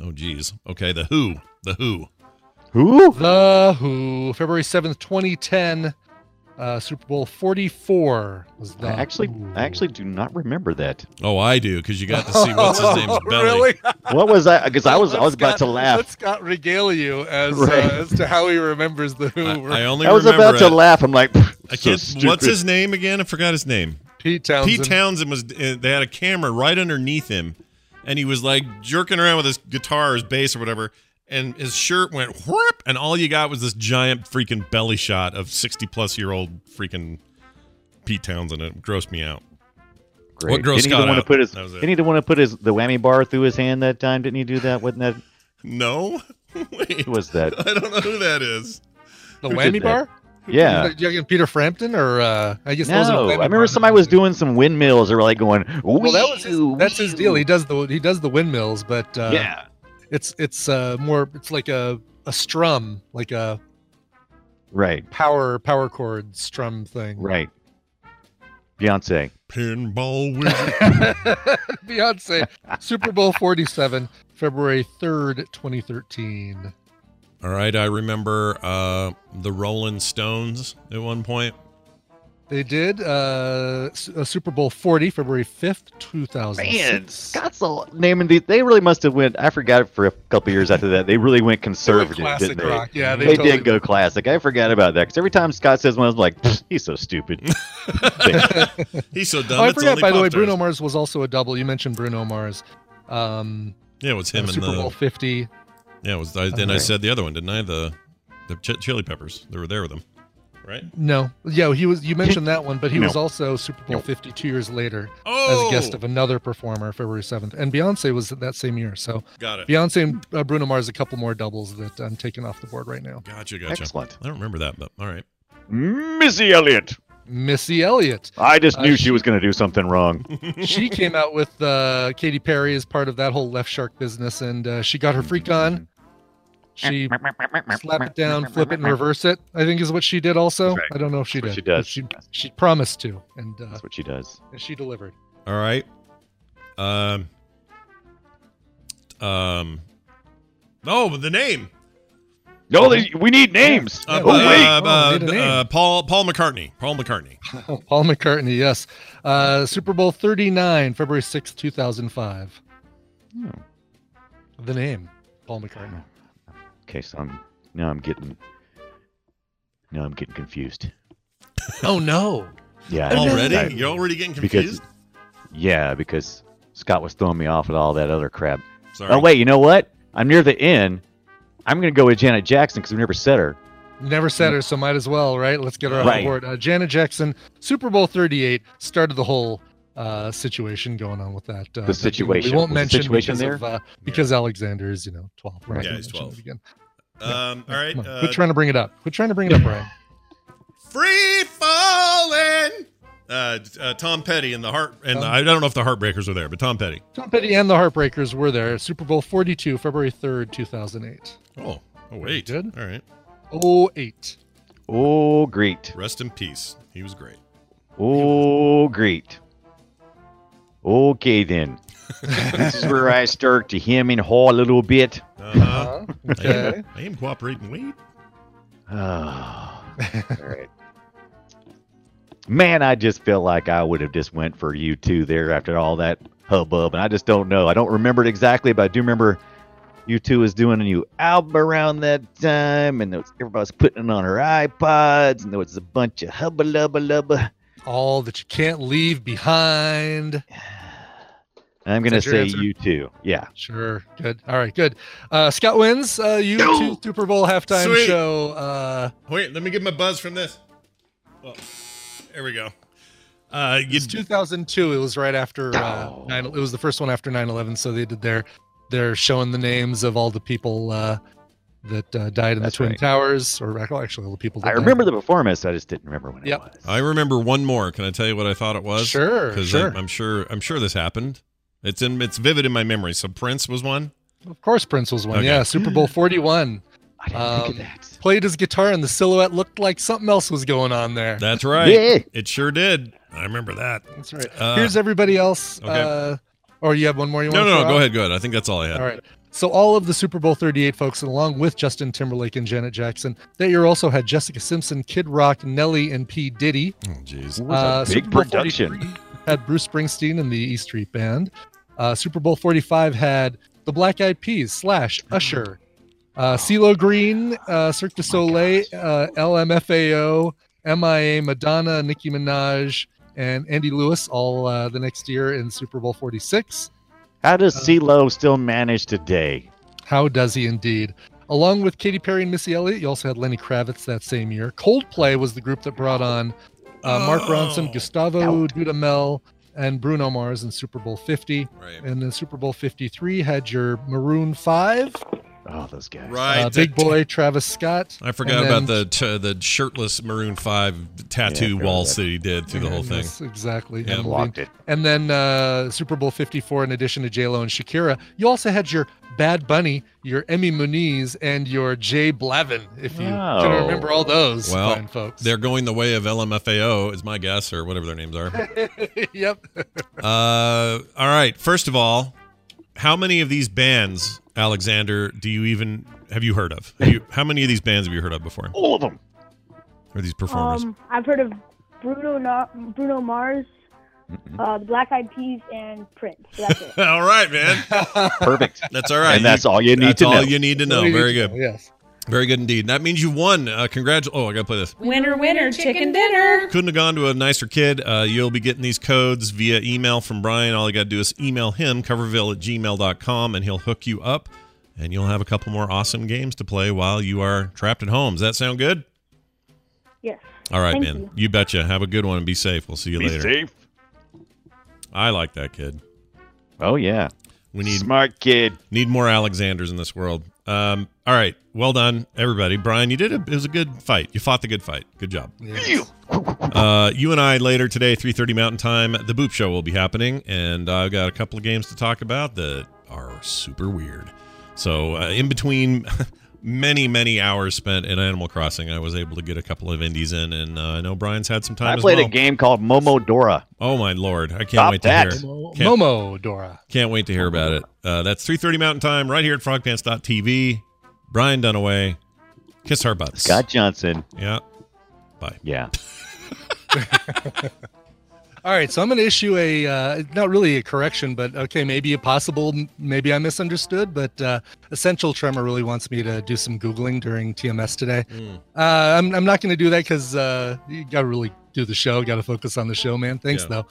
Oh, geez. Okay. The Who. The Who. Who? The Who, February 7th, 2010, uh, Super Bowl 44 was the I actually, Who. I actually do not remember that. Oh, I do because you got to see what's his name's belly. Really? What was that? Because I was, I Let was about Scott- to laugh. Let Scott regale you as, Right. uh, as to how he remembers the Who. I, I only I was remember about to laugh. I'm like, I so can't. stupid. what's his name again? I forgot his name. Pete Townshend. Pete Townshend was. Uh, they had a camera right underneath him, and he was like jerking around with his guitar, or his bass, or whatever. And his shirt went whoop, and all you got was this giant freaking belly shot of sixty plus year old freaking Pete Townshend. It grossed me out. Great. What grossed didn't he Scott want to out? put his? That was it. Didn't he want to put his the whammy bar through his hand that time? Didn't he do that? Wasn't that? No, wait, Who was that? I don't know who that is. the Who whammy bar? Yeah. Peter Frampton or uh, I guess that wasn't a No, I remember somebody was doing some windmills. They were like going. Well, that was his, that's his deal. He does the he does the windmills, but uh, yeah. It's it's uh, more it's like a a strum, like a Right. power power chord strum thing. Right. Beyonce. Pinball wizard. Beyonce, Super Bowl 47, February 3rd, 2013. All right, I remember uh, the Rolling Stones at one point. They did uh, S- Super Bowl 40, February 5th, two thousand. Man, 2006. Scott's all naming these. They really must have went. I forgot for a couple years after that. They really went They were conservative, didn't they? rock. Yeah, they, They, totally did go classic. I forgot about that because every time Scott says one, I was like, he's so stupid. He's so dumb. Oh, I it's forgot, only by the way, Bruno Mars was also a double. You mentioned Bruno Mars. Um, Yeah, it was him uh, and Super the. Bowl 50. Yeah, it was. I, then I said the other one, didn't I? The the ch- Chili Peppers. They were there with him, right? No, yeah, he was. You mentioned that one, but he No. was also Super Bowl No. 52 years later as Oh, a guest of another performer, February 7th, and Beyonce was that same year. So got it. Beyonce and uh, Bruno Mars, a couple more doubles that I'm taking off the board right now. Gotcha, gotcha. Excellent. I don't remember that, but all right. Missy Elliott. Missy Elliott, I just Uh, knew she- she was going to do something wrong. she came out with uh, Katy Perry as part of that whole Left Shark business, and uh, she got her freak on. She slap it down, flip it, and reverse it. I think is what she did. Also, Right. I don't know if she That's did. what but she She does. she promised to, and uh, That's what she does. and she delivered. All right. Um. Um. Oh, the name. No, they, we need names. Uh, oh, uh, wait. uh, Oh, need name. uh, Paul Paul McCartney. Paul McCartney. Paul McCartney, yes. Uh, Super Bowl 39, February 6th, 2005. Hmm. The name. Paul McCartney. Okay, so I'm now I'm getting now I'm getting confused. Oh no! Yeah, Already? I- You're already getting because confused? yeah, because Scott was throwing me off with all that other crap. Sorry. Oh wait, you know what? I'm near the end. I'm gonna go with Janet Jackson because we never said her. Never said her, so might as well, right? Let's get her on Right. board. Uh, Janet Jackson, Super Bowl 38, started the whole uh, situation going on with that. Uh, that we- situation. We won't Was the mention situation because there? of uh, because Alexander is you know 12. Right. Yeah, he's 12. Again. Um, all right. Come on, Uh, Quit trying to bring it up. Quit trying to bring it up, Brian. free falling. Uh, uh, Tom Petty and the heart, and the, I don't know if the Heartbreakers were there, but Tom Petty. Tom Petty and the Heartbreakers were there. Super Bowl 42, February 3rd, 2008. Oh, oh wait. Good. All right. 08. Oh, great. Rest in peace. He was great. Oh, great. Okay then. This is where I start to hem and haw a little bit. Uh-huh. Uh, I, okay. am, I am cooperating. Wait. Oh, all right. Man, I just feel like I would have just went for U2 there after all that hubbub, and I just don't know. I don't remember it exactly, but I do remember U2 was doing a new album around that time, and there was, everybody was putting it on her iPods, and there was a bunch of hubba lubba lubba. All that you can't leave behind. I'm gonna Is that your say U2. Yeah. Sure. Good. All right. Good. Uh, Scott wins. Uh, U2 Super Bowl halftime Sweet. show. Uh, Wait, let me get my buzz from this. Oh, there we go. Uh, you, it's 2002. It was right after. Uh, Oh. nine, it was the first one after 9/11. So they did their. They're showing the names of all the people uh, that uh, died in That's the Twin right. Towers, or actually all the people. That I died. remember the performance. I just didn't remember when Yep. it was. I remember one more. Can I tell you what I thought it was? Sure. Because Sure. I'm sure. I'm sure this happened. It's in. It's vivid in my memory. So Prince was one. Of course, Prince was one. Okay. Yeah, Super Bowl 41. I didn't think Um, of that. Played his guitar, and the silhouette looked like something else was going on there. That's right. Yeah. It sure did. I remember that. That's right. Uh, Here's everybody else. okay. Uh, or you have one more you No, want no, to no. Go ahead. Go ahead. I think that's all I had. All right. So all of the Super Bowl 38 folks, along with Justin Timberlake and Janet Jackson, that year also had Jessica Simpson, Kid Rock, Nelly, and P. Diddy. Oh, jeez. It was a big Super production. 43 had Bruce Springsteen and the E Street Band. Uh, Super Bowl 45 had the Black Eyed Peas slash Usher, uh, CeeLo Green, uh, Cirque du Soleil, uh, LMFAO, MIA, Madonna, Nicki Minaj, and Andy Lewis all uh, the next year in Super Bowl 46. How does Uh, CeeLo still manage today? How does he indeed? Along with Katy Perry and Missy Elliott, you also had Lenny Kravitz that same year. Coldplay was the group that brought on uh, Mark Ronson, Oh. Gustavo Dudamel, and Bruno Mars in Super Bowl 50. Right. And then Super Bowl 53 had your Maroon 5, Oh, those guys. Right. uh, Big that- Boy Travis Scott. I forgot and about the t- the shirtless Maroon Five tattoo Yeah, I waltz that. that he did through the whole thing. Yes, exactly. Yeah. Adam Blocked it. And then uh, Super Bowl 54, in addition to J-Lo and Shakira, you also had your Bad Bunny, your Emme Muniz, and your Jay Blavin, if you Oh. can remember all those Well, fine folks. They're going the way of LMFAO, is my guess, or whatever their names are. yep. uh, all right. First of all, how many of these bands, Alexander, do you even have you heard of? Have you, how many of these bands have you heard of before? All of them. Or these performers? Um, I've heard of Bruno Bruno Mars, uh, the Black Eyed Peas, and Prince. So that's it. all right, man. Perfect. That's all right. and that's all you need That's to all know. you need to know. What do you Very good. Yes. Very good indeed. That means you won. Uh, congrat. Oh, I got to play this. Winner, winner, chicken dinner. Couldn't have gone to a nicer kid. Uh, you'll be getting these codes via email from Brian. All you got to do is email him, coverville at gmail.com, and he'll hook you up. And you'll have a couple more awesome games to play while you are trapped at home. Does that sound good? Yes. All right, Thank man. you. You betcha. Have a good one and be safe. We'll see you Be later. safe. I like that kid. Oh yeah. We need Smart kid. need more Alexanders in this world. Um, all right. Well done, everybody. Brian, you did a, it was a good fight. You fought the good fight. Good job. yes. Uh, you and I later today, 3.30 Mountain Time, the Boop Show will be happening, and I've got a couple of games to talk about that are super weird. So uh, in between many, many hours spent in Animal Crossing, I was able to get a couple of indies in, and uh, I know Brian's had some time I as played well. a game called Momodora. Oh, my Lord. I can't Stop wait that. to hear Momo, Can't- Momodora. Can't wait to hear about it. Uh, that's 3.30 Mountain Time right here at frogpants.tv. Brian Dunaway. Kiss our butts. Scott Johnson. Yeah. Bye. Yeah. All right, so I'm going to issue a uh, not really a correction, but okay, maybe a possible, maybe I misunderstood, but uh, Essential Tremor really wants me to do some googling during TMS today. Uh, I'm I'm not going to do that because uh, you got to really do the show, got to focus on the show, man. Thanks Yeah. though.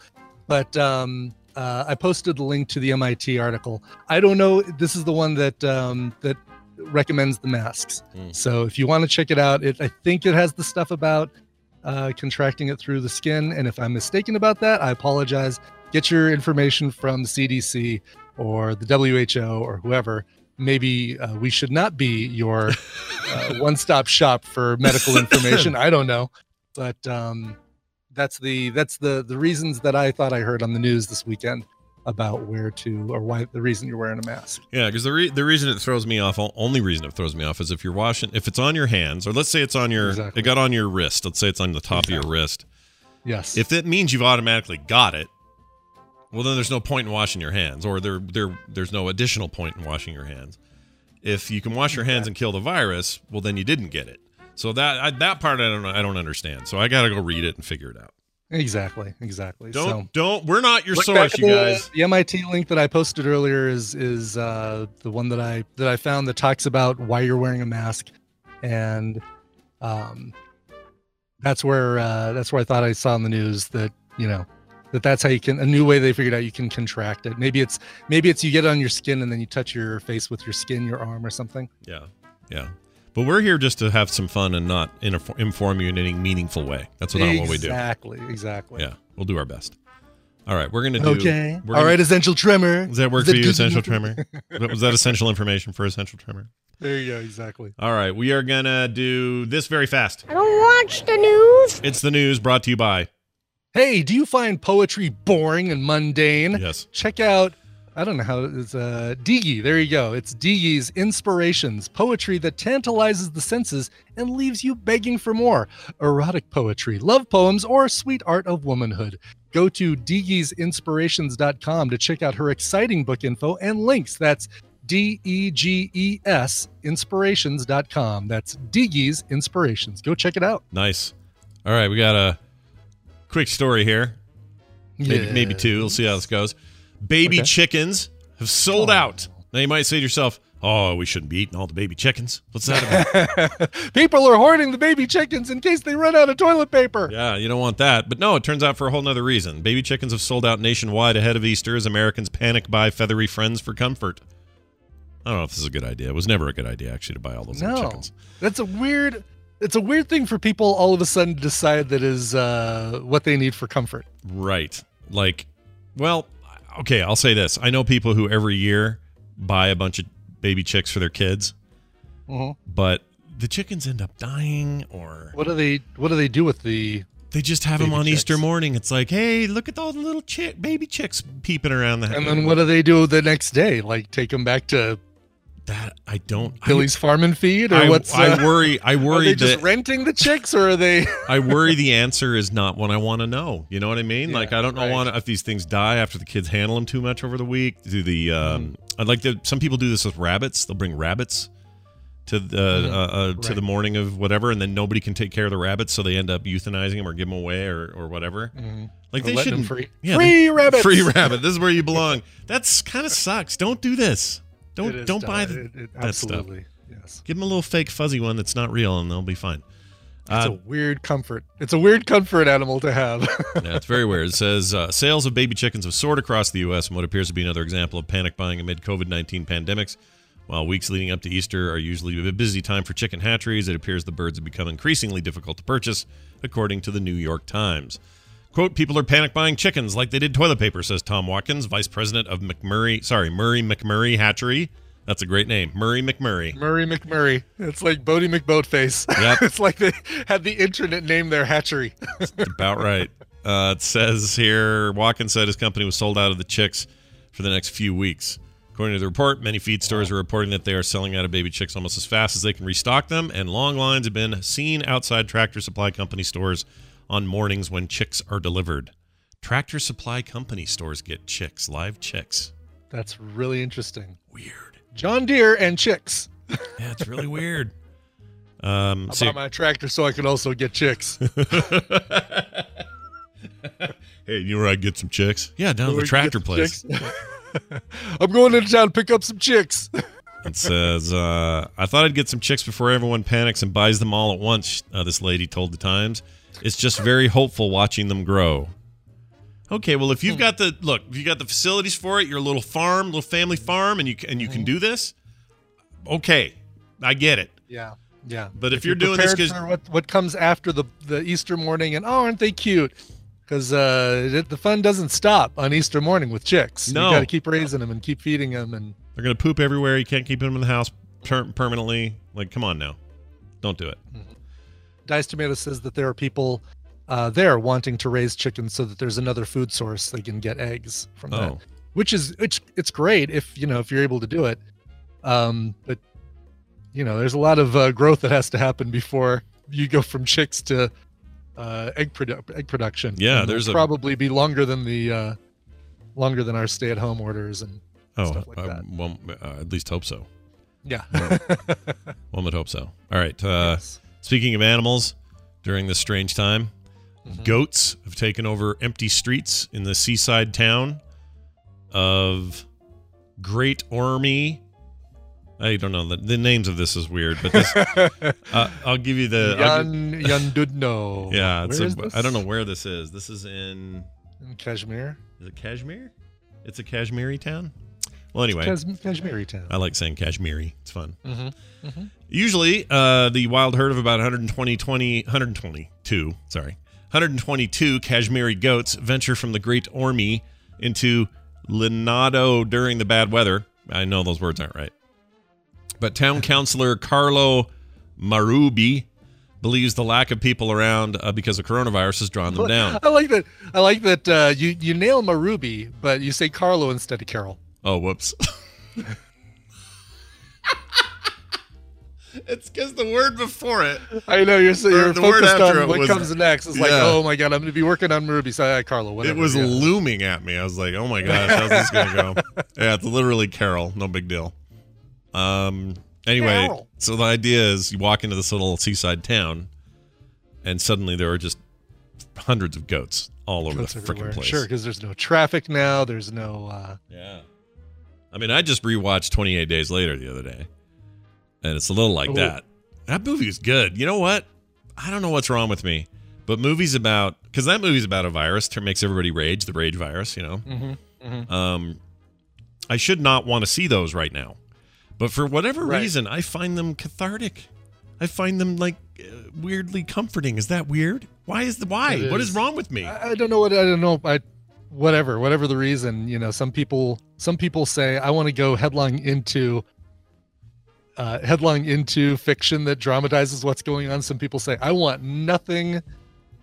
But um, uh, I posted the link to the MIT article. I don't know. This is the one that um, that recommends the masks. Mm. So if you want to check it out, it I think it has the stuff about uh, contracting it through the skin. And if I'm mistaken about that, I apologize. Get your information from the CDC or the WHO or whoever. Maybe uh, we should not be your uh, one-stop shop for medical information. I don't know, but um, that's the that's the the reasons that I thought I heard on the news this weekend about where to or why the reason you're wearing a mask. Yeah, because the re- the reason it throws me off, only reason it throws me off, is if you're washing, if it's on your hands, or let's say it's on your, Exactly. it got on your wrist. Let's say it's on the top of your wrist. Yes. If that means you've automatically got it, well, then there's no point in washing your hands, or there there there's no additional point in washing your hands. If you can wash your hands and kill the virus, well, then you didn't get it. So that I, that part I don't I don't understand. So I got to go read it and figure it out. Exactly, exactly. Don't so, don't we're not your source, you at the, guys. The MIT link that I posted earlier is is uh, the one that I that I found that talks about why you're wearing a mask, and um, that's where uh, that's where I thought I saw in the news that you know that that's how you can a new way they figured out you can contract it. Maybe it's maybe it's you get it on your skin and then you touch your face with your skin, your arm or something. Yeah, yeah. But we're here just to have some fun and not in inform you in any meaningful way. That's not what we do. Exactly, exactly. Yeah, we'll do our best. All right, we're gonna do. Okay. we're All gonna- right, essential tremor. Does that work Does for that you, Essential Tremor? Was that essential information for Essential Tremor? There you go. Exactly. All right, we are gonna do this very fast. I don't watch the news. It's the news brought to you by. Hey, do you find poetry boring and mundane? Yes. Check out, I don't know how it's uh Digi. There you go. It's Digi's Inspirations, poetry that tantalizes the senses and leaves you begging for more. Erotic poetry, love poems, or sweet art of womanhood. Go to digisinspirations.com to check out her exciting book info and links. That's D E G E S inspirations.com. That's Digi's Inspirations. Go check it out. Nice. All right, we got a quick story here. Maybe, maybe two. We'll see how this goes. Baby Okay. chickens have sold Oh. out. Now you might say to yourself, "Oh, we shouldn't be eating all the baby chickens." What's that about? People are hoarding the baby chickens in case they run out of toilet paper. yeah, you don't want that. But no, it turns out for a whole nother reason. Baby chickens have sold out nationwide ahead of Easter as Americans panic buy feathery friends for comfort. I don't know if this is a good idea. It was never a good idea actually to buy all those No, chickens. that's a weird. It's a weird thing for people all of a sudden to decide that is uh, what they need for comfort. Right. Like, well, okay, I'll say this. I know people who every year buy a bunch of baby chicks for their kids, Mhm. but the chickens end up dying or What do they? What do they do with the? they just have them on Easter morning. It's like, hey, look at all the little chick baby chicks peeping around the And then what do they do the next day? Like take them back to that I don't I- Billy's Farm and Feed, or I, what's? I uh, worry I Are worry they just that renting the chicks, or are they? I worry the answer is not what I want to know. You know what I mean? like I don't know right. want if these things die after the kids handle them too much over the week. Do the um, I'd like to. Some people do this with rabbits. They'll bring rabbits to the uh, uh, to the morning of whatever, and then nobody can take care of the rabbits, so they end up euthanizing them or give them away or or whatever. Like Or they shouldn't. free. Yeah, Free they- rabbits! Free rabbit. This is where you belong. That's kind of sucks. Don't do this. Don't don't buy the, It- it- that stuff. Yes. Give them a little fake fuzzy one that's not real, and they'll be fine. It's Uh, a weird comfort. It's a weird comfort animal to have. yeah, it's very weird. It says uh, sales of baby chickens have soared across the U.S. in what appears to be another example of panic buying amid COVID 19 pandemics. While weeks leading up to Easter are usually a busy time for chicken hatcheries, it appears the birds have become increasingly difficult to purchase, according to the New York Times. Quote, people are panic buying chickens like they did toilet paper, says Tom Watkins, vice president of McMurray, sorry, Murray McMurray Hatchery. That's a great name. Murray McMurray. Murray McMurray. It's like Boaty McBoatface. Yep. it's like they had the internet name their hatchery. About right. Uh, it says here Watkins said his company was sold out of the chicks for the next few weeks. According to the report, many feed stores are reporting that they are selling out of baby chicks almost as fast as they can restock them, and long lines have been seen outside Tractor Supply Company stores on mornings when chicks are delivered. Tractor Supply Company stores get chicks, live chicks. That's really interesting. Weird. John Deere and chicks. Yeah, it's really weird. Um, I so- bought my tractor so I could also get chicks. Hey, you know where I get some chicks? Yeah, down at the tractor place. I'm going into town to pick up some chicks. It says, uh, I thought I'd get some chicks before everyone panics and buys them all at once, uh, this lady told the Times. It's just very hopeful watching them grow. Okay, well, if you've hmm. got the look, if you got the facilities for it, you're little farm, little family farm, and you and you can hmm. do this. Okay, I get it. Yeah, yeah. But if you're doing this prepared 'cause- for what what comes after the the Easter morning, and oh, aren't they cute? Because uh, the fun doesn't stop on Easter morning with chicks. No. you got to keep raising them and keep feeding them, and They're gonna poop everywhere. You can't keep them in the house per- permanently. Like, come on now, don't do it. Mm-hmm. Dice Tomato says that there are people uh, there wanting to raise chickens so that there's another food source they can get eggs from that, Oh, which is which it's great if you know if you're able to do it. Um, but you know, there's a lot of uh, growth that has to happen before you go from chicks to uh, egg produ- egg production. Yeah, And there's a- probably be longer than the uh, longer than our stay-at-home orders and oh, stuff like I- that. well, uh, at least hope so. yeah. One would hope so. All right. Uh, Yes. Speaking of animals, during this strange time, Mhm. goats have taken over empty streets in the seaside town of Great Ormy. I don't know the, the names of this is weird, but this uh, I'll give you the Yan Yandudno. yeah. It's Where a, is this? I don't know where this is. This is in In Kashmir. is it Kashmir? It's a Kashmiri town. Well, anyway, Kash- Kashmiri town. I like saying Kashmiri. It's fun. Mm-hmm. Usually, uh, the wild herd of about 120, 20, 122, sorry, 122 Kashmiri goats venture from the Great Ormy into Linado during the bad weather. I know those words aren't right. But town councilor Carlo Marubi believes the lack of people around uh, because of coronavirus has drawn them down. I like that. I like that uh, you you nail Marubi, but you say Carlo instead of Carol. Oh, whoops. it's because the word before it. I know you're so you're focused on what was- comes next. It's like, oh my god, I'm going to be working on Marubi. So, uh, Carlo, whatever. It was yeah. looming at me. I was like, "Oh my gosh, how's this gonna go?" yeah, it's literally Carol. No big deal. Um. Anyway, Carol. so the idea is you walk into this little seaside town, and suddenly there are just hundreds of goats all over Goats the freaking place. Sure, because there's no traffic now. There's no. Uh, Yeah. I mean, I just rewatched 28 Days Later the other day, and it's a little like Oh. that. That movie is good. You know what? I don't know what's wrong with me, but movies about because that movie's about a virus that makes everybody rage, the rage virus. You know, mhm, mhm. um, I should not want to see those right now, but for whatever Right. reason, I find them cathartic. I find them like uh, weirdly comforting. Is that weird? Why is the why? It What is is. wrong with me? I, I don't know what I don't know. I whatever whatever the reason. You know, some people some people say I want to go headlong into. Uh, headlong into fiction that dramatizes what's going on. Some people say I want nothing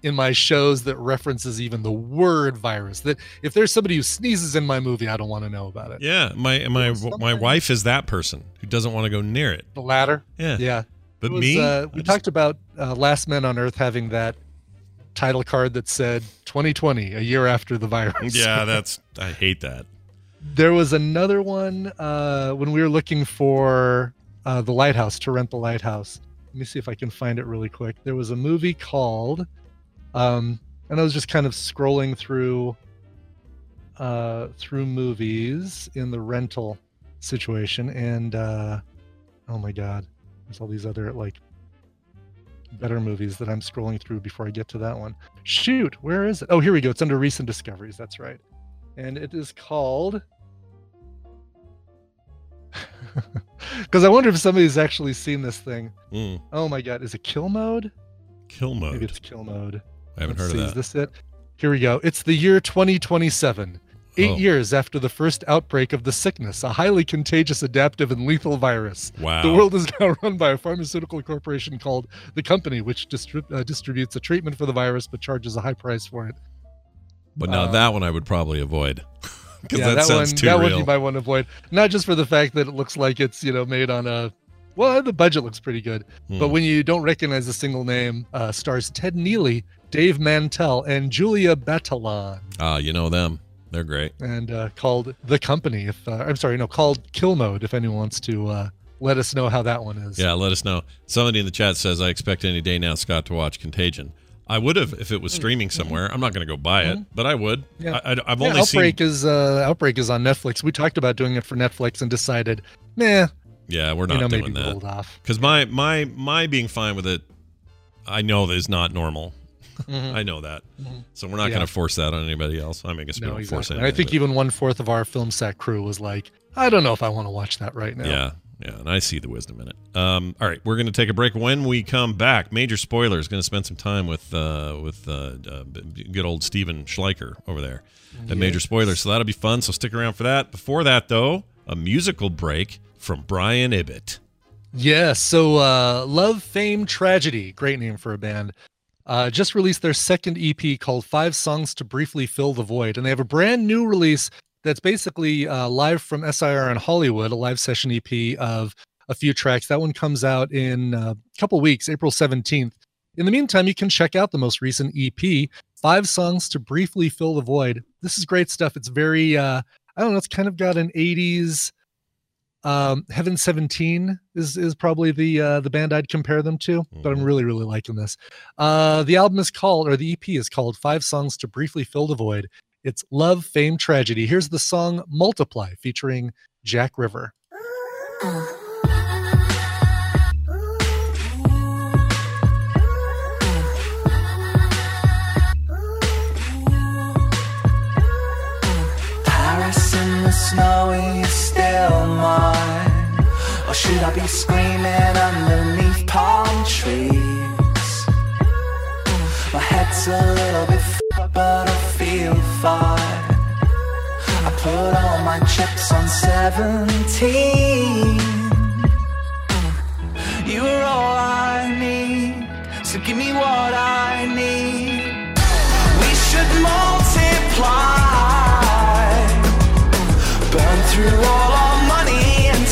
in my shows that references even the word virus. That if there's somebody who sneezes in my movie, I don't want to know about it. Yeah, my my my wife is that person who doesn't want to go near it. The latter. Yeah, Yeah. but was, me, uh, we just- talked about uh, Last Men on Earth having that title card that said 2020, a year after the virus. yeah, that's I hate that. there was another one uh, when we were looking for uh, the lighthouse to rent the lighthouse. Let me see if I can find it really quick. There was a movie called, um, and I was just kind of scrolling through uh, through movies in the rental situation, and uh, oh my god, there's all these other like better movies that I'm scrolling through before I get to that one. Shoot, where is it? Oh, here we go. It's under recent discoveries. That's right and it is called because I wonder if somebody's actually seen this thing. Mm, Oh my god, is it kill mode? kill mode. Maybe it's kill mode. I haven't Let's heard see, of Is that. this it? Here we go. It's the year 2027. Eight Oh. years after the first outbreak of the sickness, a highly contagious, adaptive, and lethal virus. Wow. The world is now run by a pharmaceutical corporation called the Company, which distrib- uh, distributes a treatment for the virus but charges a high price for it. but now um, that one I would probably avoid because yeah, that, sounds one, too that real. one you might want to avoid. Not just for the fact that it looks like it's you know made on a. Well, the budget looks pretty good, but Hmm. when you don't recognize a single name, uh, stars Ted Neely, Dave Mantell, and Julia Batalon, Ah, you know them. They're great. and uh, called The Company. If uh, I'm sorry, no, called Kill Mode. If anyone wants to uh, let us know how that one is. Yeah, let us know. Somebody in the chat says I expect any day now Scott to watch Contagion. I would have if it was streaming somewhere. I'm not going to go buy it, but I would. Mm-hmm. Yeah. I, have Yeah, only seen. Outbreak is uh, Outbreak is on Netflix. We talked about doing it for Netflix and decided, nah, Yeah, we're you not know, doing maybe that. hold off. because my my my being fine with it i know that is not normal i know that. So we're not Mm-hmm. Yeah. going to force that on anybody else. I mean, I guess we No, don't force exactly. anything I think but- even one fourth of our Film Sack crew was like, I don't know if I want to watch that right now. yeah yeah and i see the wisdom in it. Um all right we're going to take a break. When we come back major spoilers going to spend some time with uh with uh, uh good old steven schleicher over there. At major spoilers so that'll be fun so stick around for that. Before that though a musical break from brian ibbott. Yeah, so uh, Love, Fame, Tragedy, great name for a band, uh, just released their second EP called Five Songs to Briefly Fill the Void. And they have a brand new release that's basically uh, live from SIR in Hollywood, a live session EP of a few tracks. That one comes out in uh, a couple weeks, April 17th. In the meantime, you can check out the most recent EP, Five Songs to Briefly Fill the Void. This is great stuff. It's very, uh, I don't know, it's kind of got an 80s um heaven 17 is is probably the uh the band i'd compare them to but i'm Mhm. really really liking this uh the album is called or the ep is called five songs to briefly fill the void it's love fame tragedy here's the song multiply featuring jack river Paris in the snowy is still mine. Or should I be screaming underneath palm trees? My head's a little bit f- but I feel fine. I put all my chips on 17. You are all I need, so give me what I need. We should multiply. Burn through all our money and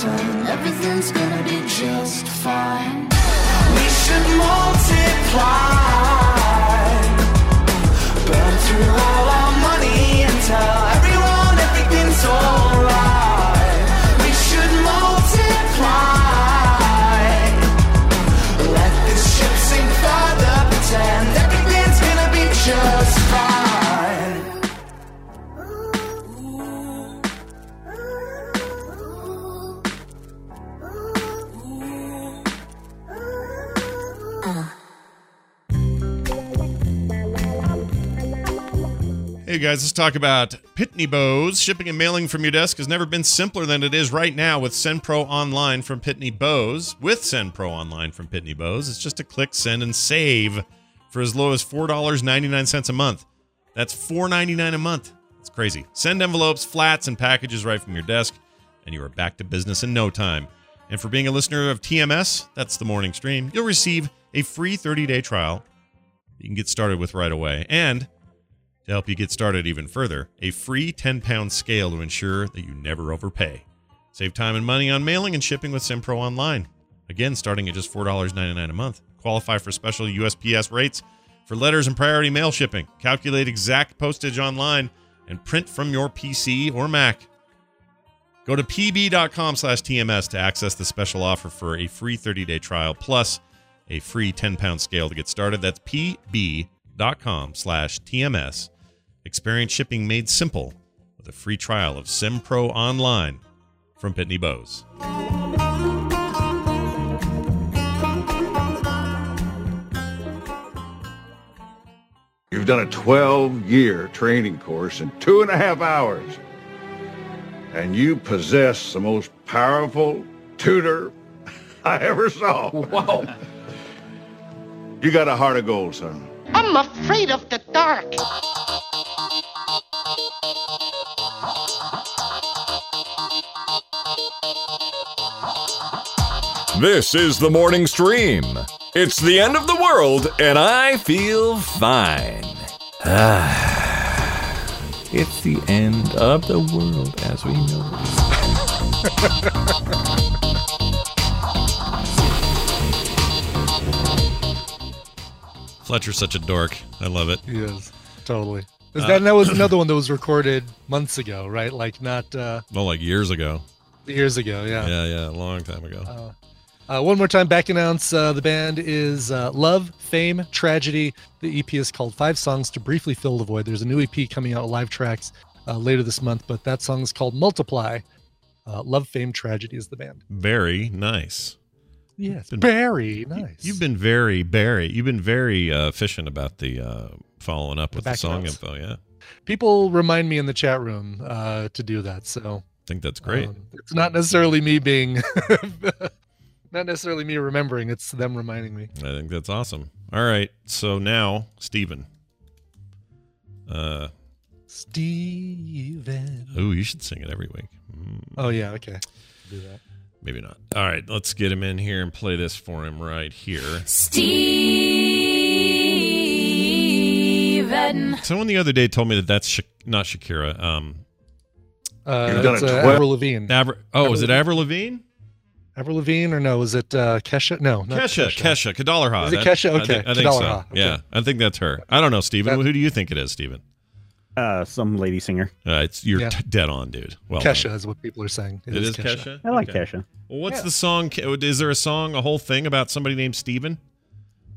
further, everything's gonna be just fine. We should multiply. Guys, let's talk about Pitney Bowes. Shipping and mailing from your desk has never been simpler than it is right now with SendPro Online from Pitney Bowes. With SendPro Online from Pitney Bowes, it's just a click, send, and save for as low as $4.99 a month. That's $4.99 a month. It's crazy. Send envelopes, flats, and packages right from your desk, and you are back to business in no time. And for being a listener of TMS, that's the morning stream, you'll receive a free 30 day trial you can get started with right away. And to help you get started even further, a free 10 pound scale to ensure that you never overpay. Save time and money on mailing and shipping with SendPro Online. Again, starting at just $4.99 a month. Qualify for special USPS rates for letters and priority mail shipping. Calculate exact postage online and print from your PC or Mac. Go to pb.com slash TMS to access the special offer for a free 30 day trial plus a free 10 pound scale to get started. That's pb.com slash TMS. Experience shipping made simple with a free trial of SendPro Online from Pitney Bowes. You've done a 12 year training course in two and a half hours. And you possess the most powerful tutor I ever saw. Wow. You got a heart of gold, son. I'm afraid of the dark. This is the morning stream. It's the end of the world, and I feel fine. Ah, it's the end of the world as we know it. Fletcher's such a dork. I love it. He is totally. Is Uh, that that was another one that was recorded months ago, right? Like not uh, Well, like years ago. years ago. Yeah. Yeah, yeah, a long time ago. Uh, one more time, back announce. Uh, the band is uh, Love, Fame, Tragedy. The EP is called Five Songs to Briefly Fill the Void. There's a new EP coming out, live tracks, uh, later this month, but that song is called Multiply. Uh, Love, Fame, Tragedy is the band. Very nice. Yes, Been- very nice. You've been very, very, you've been very uh, efficient about the uh, following up with the song info. Yeah, People remind me in the chat room uh, to do that, so I think that's great. um, it's not necessarily me being, not necessarily me remembering. It's them reminding me. I think that's awesome. All right, so now Steven. Uh, Steven. oh, you should sing it every week. Mm, Oh yeah, okay. Do that. maybe not. All right, let's get him in here and play this for him right here. Steven. Someone the other day told me that that's Sha- not Shakira. Um, Uh, You've done it's, it uh, twelve- Avril Lavigne. Aver- oh, Avril is it Lavigne. Avril Lavigne? Avril Lavigne or no? Is it uh, Kesha? No, not Kesha, Kesha, Kadallah Ha. Is it That- Kesha? I Okay, think, I think so. Okay. Yeah, I think that's her. I don't know, Steven. That- Who do you think it is, Steven? Uh, some lady singer. Uh, it's you're Yeah. t- dead on, dude. Well, Kesha done. is what people are saying. It is Kesha. I like Okay. Kesha. Well, what's Yeah. the song? Is there a song, a whole thing about somebody named Steven?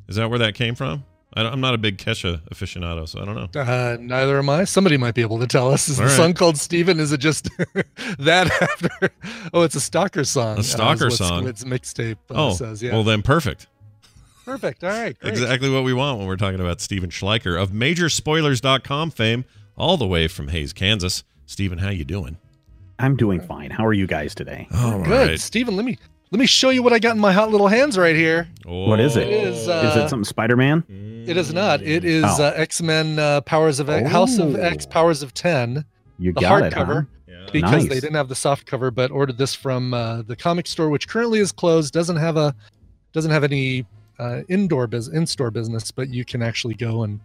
Is that where that came from? I don't, I'm not a big Kesha aficionado, so I don't know. Uh, neither am I. Somebody might be able to tell us. Is All the right. song called Steven? Is it just that after? Oh, it's a stalker song. A uh, stalker what song? It's mixtape uh, oh, says. Yeah. well then, perfect. Perfect. All right. Great. Exactly what we want when we're talking about Steven Schleicher of MajorSpoilers.com fame, all the way from Hays, Kansas. Steven, how you doing? I'm doing fine. How are you guys today? Oh, Good. Steven, let me let me show you what I got in my hot little hands right here. What is it? It is, is uh, it something Spider-Man? It is not. It is Oh. uh, X Men uh, Powers of X, House of X Powers of Ten. You the got it, hardcover. huh? because Nice. they didn't have the soft cover, but ordered this from uh, the comic store, which currently is closed. doesn't have a doesn't have any uh, indoor bus in store business, but you can actually go and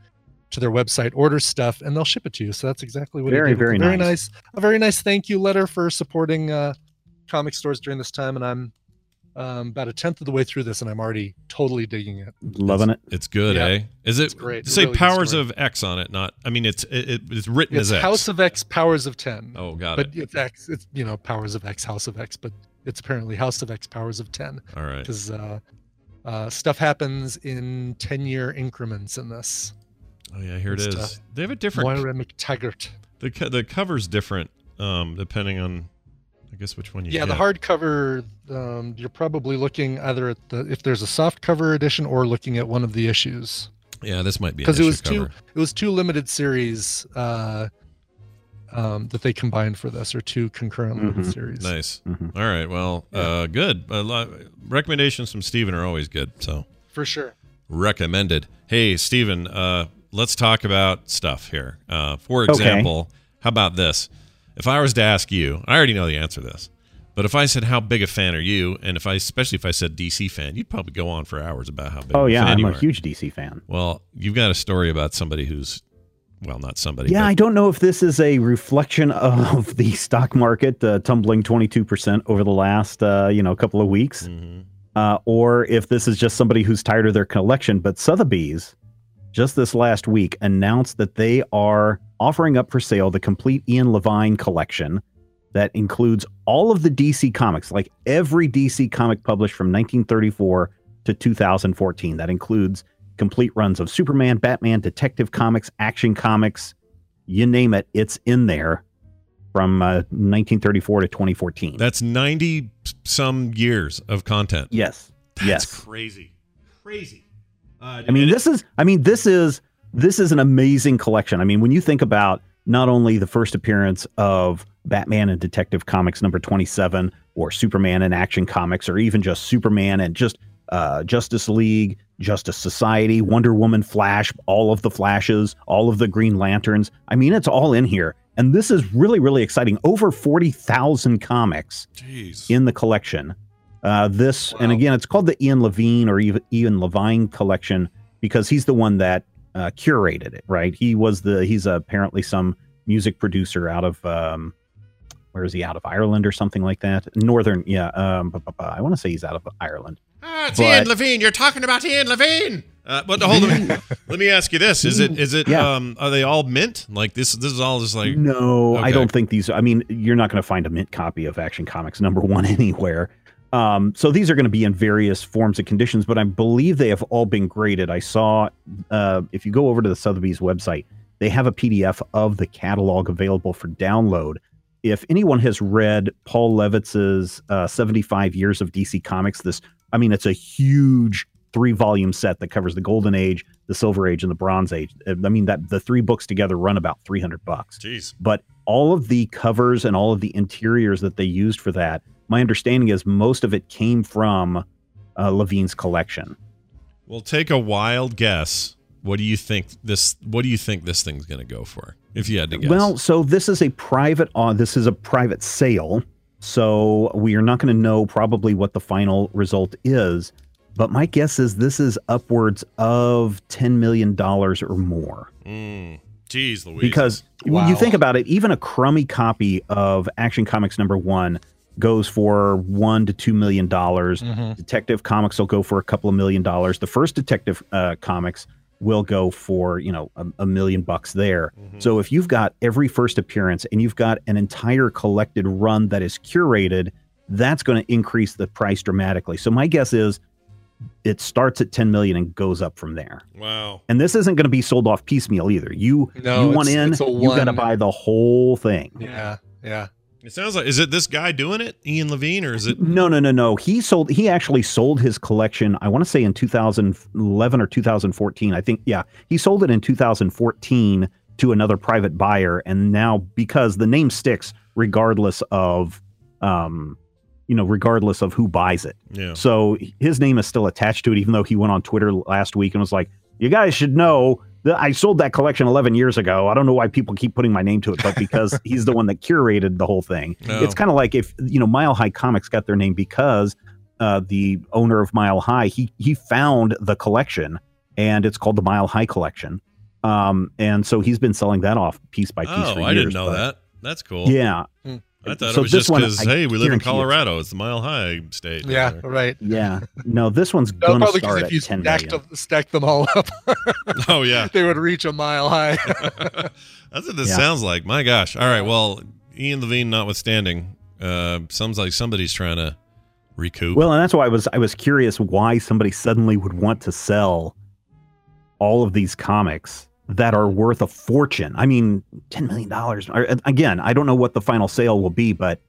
to their website, order stuff, and they'll ship it to you. So that's exactly what Very, it did. very very nice. nice, a very nice thank you letter for supporting uh, comic stores during this time. And I'm um, about a tenth of the way through this, and I'm already totally digging it. Loving it. It's good, Yeah. eh? Is it It's great. It Say really Powers of X on it, not. I mean, it's it, it- it's written It's as X. House of X, Powers of Ten. oh, got but it. it's X. It's you know Powers of X, House of X, but it's apparently House of X, Powers of Ten. All right. because uh, uh, stuff happens in 10 year increments in this. Oh yeah, here it It's They have a different. Moira McTaggart. The co- the cover's different, um, depending on, I guess which one you. Yeah, the hardcover, um, you're probably looking either at the if there's a soft cover edition or looking at one of the issues Yeah, this might be because it issue was two it was two limited series uh, um, that they combined for this or two concurrent limited Mhm. series. Nice. Mhm. All right. Well, uh, good. A lot, recommendations from Steven are always good. So For sure. recommended. Hey, Steven, uh, let's talk about stuff here. Uh, for Okay. example, how about this? If I was to ask you, I already know the answer to this, but if I said how big a fan are you, and if I, especially if I said DC fan, you'd probably go on for hours about how big. Oh yeah, I'm a are. huge DC fan. Well, you've got a story about somebody who's, well, not somebody. Yeah, but- I don't know if this is a reflection of the stock market uh, tumbling 22% over the last uh, you know couple of weeks, Mhm. uh, or if this is just somebody who's tired of their collection. But Sotheby's just this last week announced that they are offering up for sale the complete Ian Levine collection that includes all of the DC comics, like every DC comic published from 1934 to 2014. That includes complete runs of Superman, Batman, Detective Comics, Action Comics, you name it, it's in there from uh, 1934 to 2014. That's 90 some years of content. Yes. That's yes. crazy. Crazy. Uh, I mean, this is I mean, this is this is an amazing collection. I mean, when you think about not only the first appearance of Batman and Detective Comics number 27 or Superman and Action Comics or even just Superman and just uh, Justice League, Justice Society, Wonder Woman, Flash, all of the Flashes, all of the Green Lanterns. I mean, it's all in here. And this is really, really exciting. Over 40,000 comics Jeez. in the collection. Uh, this, and again, it's called the Ian Levine or Ian Levine collection because he's the one that uh, curated it, right? He was the, he's apparently some music producer out of, um, where is he out of Ireland or something like that? Northern, yeah. Um, I want to say he's out of Ireland. Ah, it's But- Ian Levine. You're talking about Ian Levine. Uh, but hold on. Let me ask you this: Is it is it Yeah. um are they all mint? Like this this is all just like No, I don't think these. I mean, you're not going to find a mint copy of Action Comics number one anywhere. Um, so these are going to be in various forms and conditions, but I believe they have all been graded. I saw uh, if you go over to the Sotheby's website, they have a PDF of the catalog available for download. If anyone has read Paul Levitz's uh, 75 Years of DC Comics, this, I mean, it's a huge three volume set that covers the Golden Age, the Silver Age, and the Bronze Age. I mean, that the three books together run about 300 bucks Jeez. but all of the covers and all of the interiors that they used for that my understanding is most of it came from uh, levine's collection Well, take a wild guess. What do you think this? What do you think this thing's going to go for? If you had to guess. well so this is a private uh, this is a private sale so we are not going to know probably what the final result is but my guess is this is upwards of 10 million dollars or more Mm. Jeez, Louise. because when you think about it, even a crummy copy of Action Comics number one goes for one to two million dollars. Mhm. Detective Comics will go for a couple of million dollars. The first Detective uh, Comics will go for you know a, a million bucks there. So if you've got every first appearance and you've got an entire collected run that is curated, that's going to increase the price dramatically. So my guess is it starts at 10 million and goes up from there. wow. And this isn't going to be sold off piecemeal either. You No, you want in, you got to buy the whole thing. Yeah, yeah. It sounds like is it this guy doing it, Ian Levine, or is it? No, no, no, no. He sold. He actually sold his collection. I want to say in 2011 or 2014. I think. Yeah, he sold it in 2014 to another private buyer, and now because the name sticks, regardless of, um, you know, regardless of who buys it. Yeah. So his name is still attached to it, even though he went on Twitter last week and was like, "You guys should know that I sold that collection 11 years ago. I don't know why people keep putting my name to it, but because he's the one that curated the whole thing. Oh. It's kind of like if you know Mile High Comics got their name because uh, the owner of Mile High he he found the collection and it's called the Mile High Collection. Um, and so he's been selling that off piece by piece. Oh, I years, didn't know but- that. That's cool. Yeah. I thought So it was this just because hey, we live in guarantee it's- Colorado. It's the Mile High state. Yeah, Or- right. Yeah. No, this one's No, gonna probably 'cause start if at you 10 stacked million. them, stacked them all up, Oh yeah. they would reach a mile high. That's what this Yeah. sounds like. My gosh. All right. Well, Ian Levine notwithstanding, uh, sounds like somebody's trying to recoup. Well, and that's why I was I was curious why somebody suddenly would want to sell all of these comics that are worth a fortune. I mean, ten million dollars. Again, I don't know what the final sale will be, but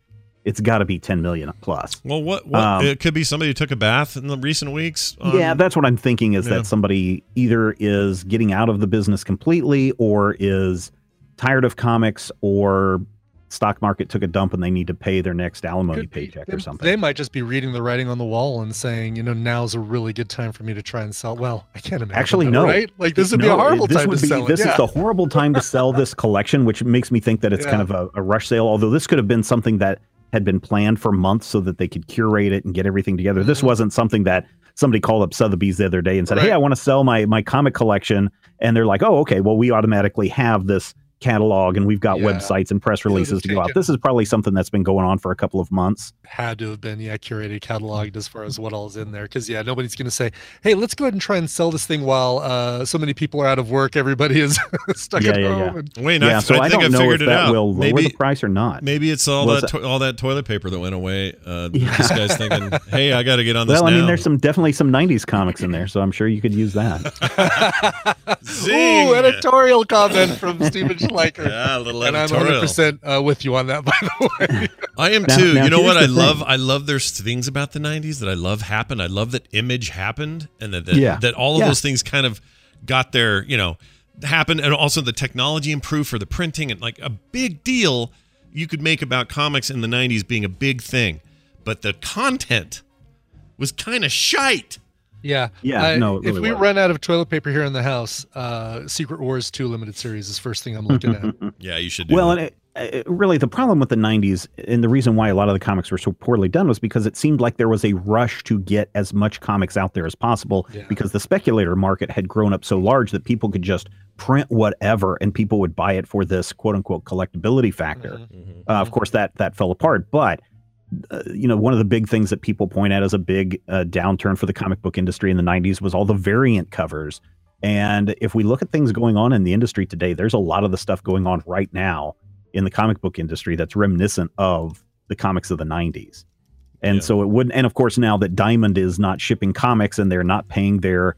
it's got to be ten million plus. Well, what? what Um, it could be somebody who took a bath in the recent weeks. on- yeah, that's what I'm thinking. Is Yeah. that somebody either is getting out of the business completely, or is tired of comics, or stock market took a dump and they need to pay their next alimony Could paycheck They- or something. They might just be reading the writing on the wall and saying, you know, now's a really good time for me to try and sell. Well, I can't imagine. Actually, that, no. Right? Like this would be a horrible this time would to be, sell This it. is Yeah. the horrible time to sell this collection, which makes me think that it's kind of a, a rush sale. Although this could have been something that had been planned for months so that they could curate it and get everything together. This Mm-hmm. wasn't something that somebody called up Sotheby's the other day and said, "Hey, I want to sell my my comic collection," and they're like, "Oh, okay. Well, we automatically have this catalog and we've got Yeah. websites and press releases to go out. This is probably something that's been going on for a couple of months. had to have been yeah curated cataloged as far as what all's in there because yeah nobody's going to say hey let's go ahead and try and sell this thing while uh so many people are out of work everybody is stuck Yeah, at yeah, home yeah. and- Wait, yeah, I, so I I, think don't I know figured if it that out. will lower maybe the price or not. maybe it's all Was that to- all that toilet paper that went away. Uh, Yeah. This guy's thinking, "Hey, I got to get on this Well, I mean, there's some definitely some '90s comics in there, so I'm sure you could use that. Ooh, editorial comment from Stephen Schleicher. Yeah, a little and I'm editorial. 100% uh, with you on that, by the way. I am Now- too. now you know what I the love? thing. I love there's things about the '90s that I love happened. I love that Image happened, and that that, Yeah. that all of Yeah. those things kind of got their you know happened, and also the technology improved for the printing and like a big deal you could make about comics in the '90s being a big thing, but the content was kind of shite. Yeah. Yeah, I- no, it if really we was. run out of toilet paper here in the house, uh, Secret Wars 2 limited series is first thing I'm looking at. Yeah, you should. Do Well, that. and it, it, really, the problem with the '90s and the reason why a lot of the comics were so poorly done was because it seemed like there was a rush to get as much comics out there as possible Yeah. because the speculator market had grown up so large that people could just print whatever and people would buy it for this quote unquote collectability factor. Mm-hmm. Uh, of course, that that fell apart, but. Uh, you know, one of the big things that people point at as a big uh, downturn for the comic book industry in the 90s was all the variant covers. And if we look at things going on in the industry today, there's a lot of the stuff going on right now in the comic book industry that's reminiscent of the comics of the 90s. And Yeah. so it wouldn't, and of course, now that Diamond is not shipping comics and they're not paying their,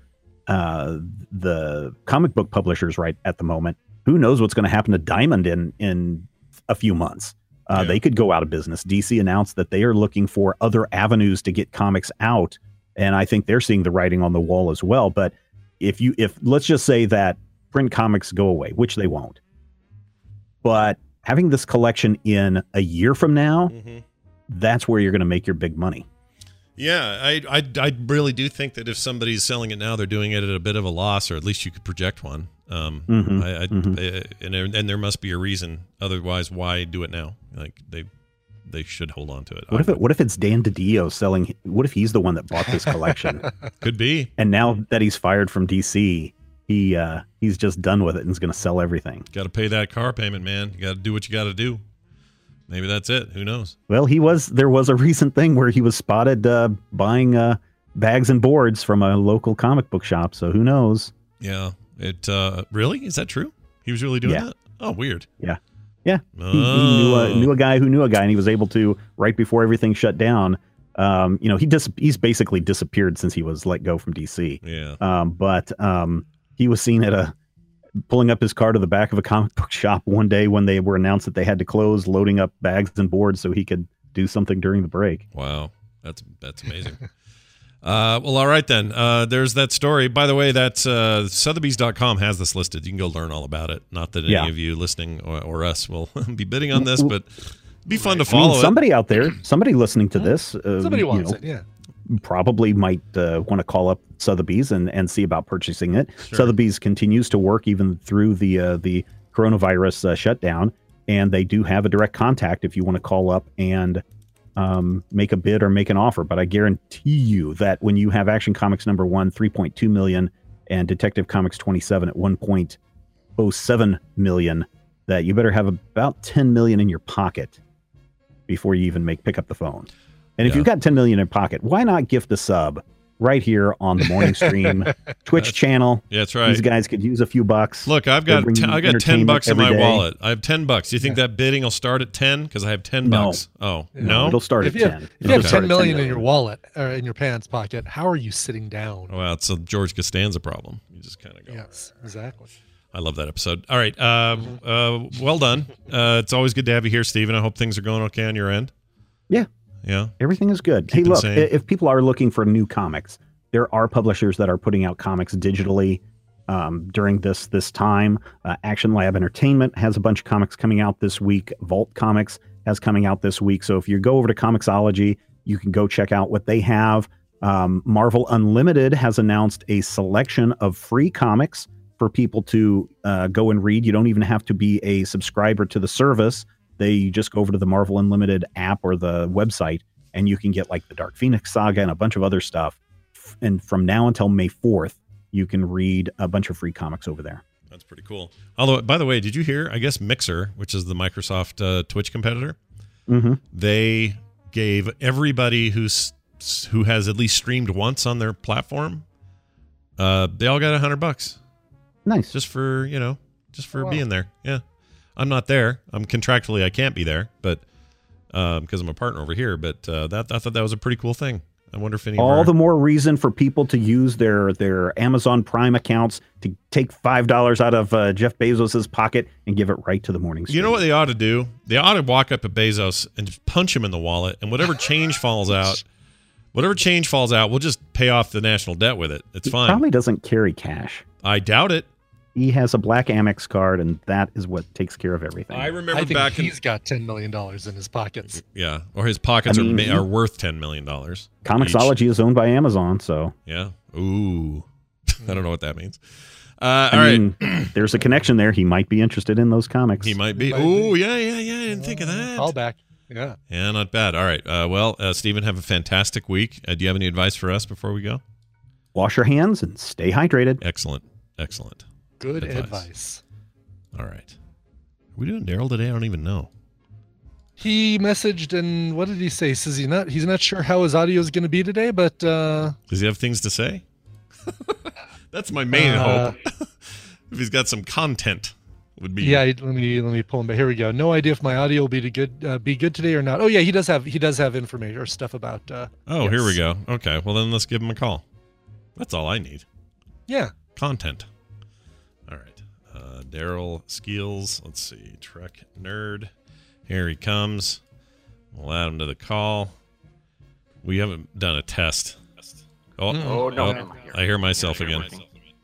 uh, the comic book publishers right at the moment, who knows what's going to happen to Diamond in, in a few months. Uh, Yeah. They could go out of business. DC announced that they are looking for other avenues to get comics out. And I think they're seeing the writing on the wall as well. But if you, if let's just say that print comics go away, which they won't, but having this collection in a year from now, Mhm. that's where you're going to make your big money. Yeah, I, I I really do think that if somebody's selling it now, they're doing it at a bit of a loss, or at least you could project one. Um, Mhm, I, I, mhm. uh, and there, and there must be a reason. Otherwise, why do it now? Like they they should hold on to it. What I if it, what if it's Dan DiDio selling? What if he's the one that bought this collection, could be. and now that he's fired from DC, he uh, he's just done with it and is going to sell everything. Got to pay that car payment, man. You got to do what you got to do. Maybe that's it. Who knows? Well, he was there was a recent thing where he was spotted uh, buying uh, bags and boards from a local comic book shop. So who knows? Yeah. It uh really is that true? He was really doing Yeah. that. Oh, weird. Yeah, yeah. He, he knew a, Oh. knew a guy who knew a guy, and he was able to right before everything shut down. Um, you know, he dis- he's basically disappeared since he was let go from DC. Yeah. Um, but um, he was seen at a pulling up his car to the back of a comic book shop one day when they were announced that they had to close, loading up bags and boards so he could do something during the break. Wow, that's that's amazing. uh, well, all right then. Uh, there's that story. By the way, that's uh, Sotheby's.com has this listed. You can go learn all about it. Not that any Yeah. of you listening or, or us will be bidding on this, but be fun to I mean, follow it. somebody out there, somebody listening to this, uh, Somebody you wants know, it, yeah. probably might uh, want to call up Sotheby's and, and see about purchasing it. Sotheby's continues to work even through the uh, the coronavirus uh, shutdown, and they do have a direct contact if you want to call up and um, make a bid or make an offer. But I guarantee you that when you have Action Comics number one, 3.2 million, and Detective Comics 27 at 1.07 million, that you better have about 10 million in your pocket before you even make pick up the phone. And if Yeah. you've got 10 million in pocket, why not gift a sub right here on the morning stream Twitch channel? Yeah, that's right. These guys could use a few bucks. Look, I've got bring ten, I got ten bucks in my day. wallet. I have ten bucks. Do you think that bidding will start at ten? Because I have ten No. bucks. Oh No, no, it'll start If at you, 10. have, if It'll you have ten million 10 in your wallet or in your pants pocket, how are you sitting down? Well, it's a George Costanza problem. You just kind of go. Yes, exactly. I love that episode. All right. Um, uh, well done. Uh, it's always good to have you here, Stephen. I hope things are going okay on your end. Yeah. Yeah. Everything is good. Keep hey, look, sane. if people are looking for new comics, there are publishers that are putting out comics digitally um, during this this time. Uh, Action Lab Entertainment has a bunch of comics coming out this week. Vault Comics has coming out this week. So if you go over to Comixology, you can go check out what they have. Um, Marvel Unlimited has announced a selection of free comics for people to uh, go and read. You don't even have to be a subscriber to the service. They just go over to the Marvel Unlimited app or the website, and you can get like the Dark Phoenix saga and a bunch of other stuff. And from now until May 4th, you can read a bunch of free comics over there. That's pretty cool. Although, by the way, did you hear? I guess Mixer, which is the Microsoft uh, Twitch competitor, Mm-hmm. they gave everybody who's who has at least streamed once on their platform, uh, they all got a hundred bucks Nice. just for you know, just for Oh, wow. being there. Yeah, I'm not there. I'm contractually I can't be there, but because I'm a partner over here. But uh, that I thought that was a pretty cool thing. I wonder if any All our- the more reason for people to use their their Amazon Prime accounts to take five dollars out of uh, Jeff Bezos's pocket and give it right to the morning. You know what they ought to do? They ought to walk up to Bezos and just punch him in the wallet, and whatever change falls out, whatever change falls out, we'll just pay off the national debt with it. It's He fine. Probably doesn't carry cash. I doubt it. He has a black Amex card, and that is what takes care of everything. I I remember think back in he's got ten million dollars in his pockets. yeah, or his pockets I mean, are he- are worth ten million dollars. Comixology is owned by Amazon, so Yeah. Ooh, I don't know what that means. Uh, I all right, mean, there's a connection there. He might be interested in those comics. he might be. might Oh yeah, yeah, yeah. I didn't think of that. Call back. Yeah. Yeah, not bad. All right. Uh, well, uh, Stephen, have a fantastic week. Uh, do you have any advice for us before we go? Wash your hands and stay hydrated. Excellent. Excellent. Good Advice. advice. All right. Are we doing Daryl today? I don't even know. He messaged and what did he say? Says he not he's not sure how his audio is going to be today, but uh, Does he have things to say? That's my main Uh, hope. if he's got some content, would be yeah. Let me let me pull him. But here we go. No idea if my audio will be to good uh, be good today or not. Oh yeah, he does have he does have information or stuff about. Uh, Oh, here we go. Okay. Well, then let's give him a call. That's all I need. Yeah. Content. All right. Daryl Skeels. Let's see. Trek Nerd. Here he comes. We'll add him to the call. We haven't done a test. Oh, Oh, no. oh, I hear myself again.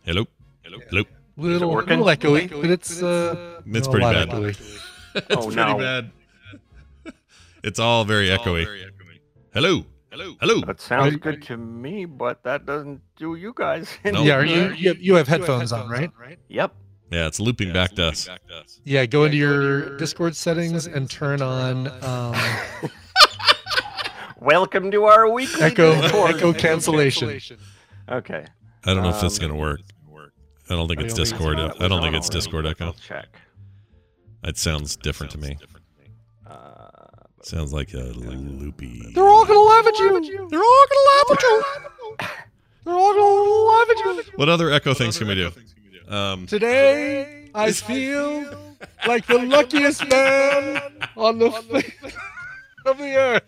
Hello. Hello. Hello. Little, working? little echoey, but it's uh, It's pretty lot bad. echoey. it's Oh, pretty no. bad. It's all very echoey. Hello. Hello. Hello. That sounds Are- good to me, but that doesn't do you guys. No. Yeah, are you good. you have, you have headphones on, right? Yep. Yeah, it's looping back to us. Yeah, go into your Discord settings and turn on um, Welcome to our weekly echo Discord. echo cancellation. Okay. I don't know if that's Um, going to work. I don't think I it's don't think Discord. it's- I don't think it's Discord Echo. Check. It sounds different to me. Uh, Sounds like a loopy. They're all gonna laugh at you. They're all gonna laugh at you. They're all gonna laugh at you. What other echo things can we do? Um, Today, I feel like the luckiest man on the face of the earth.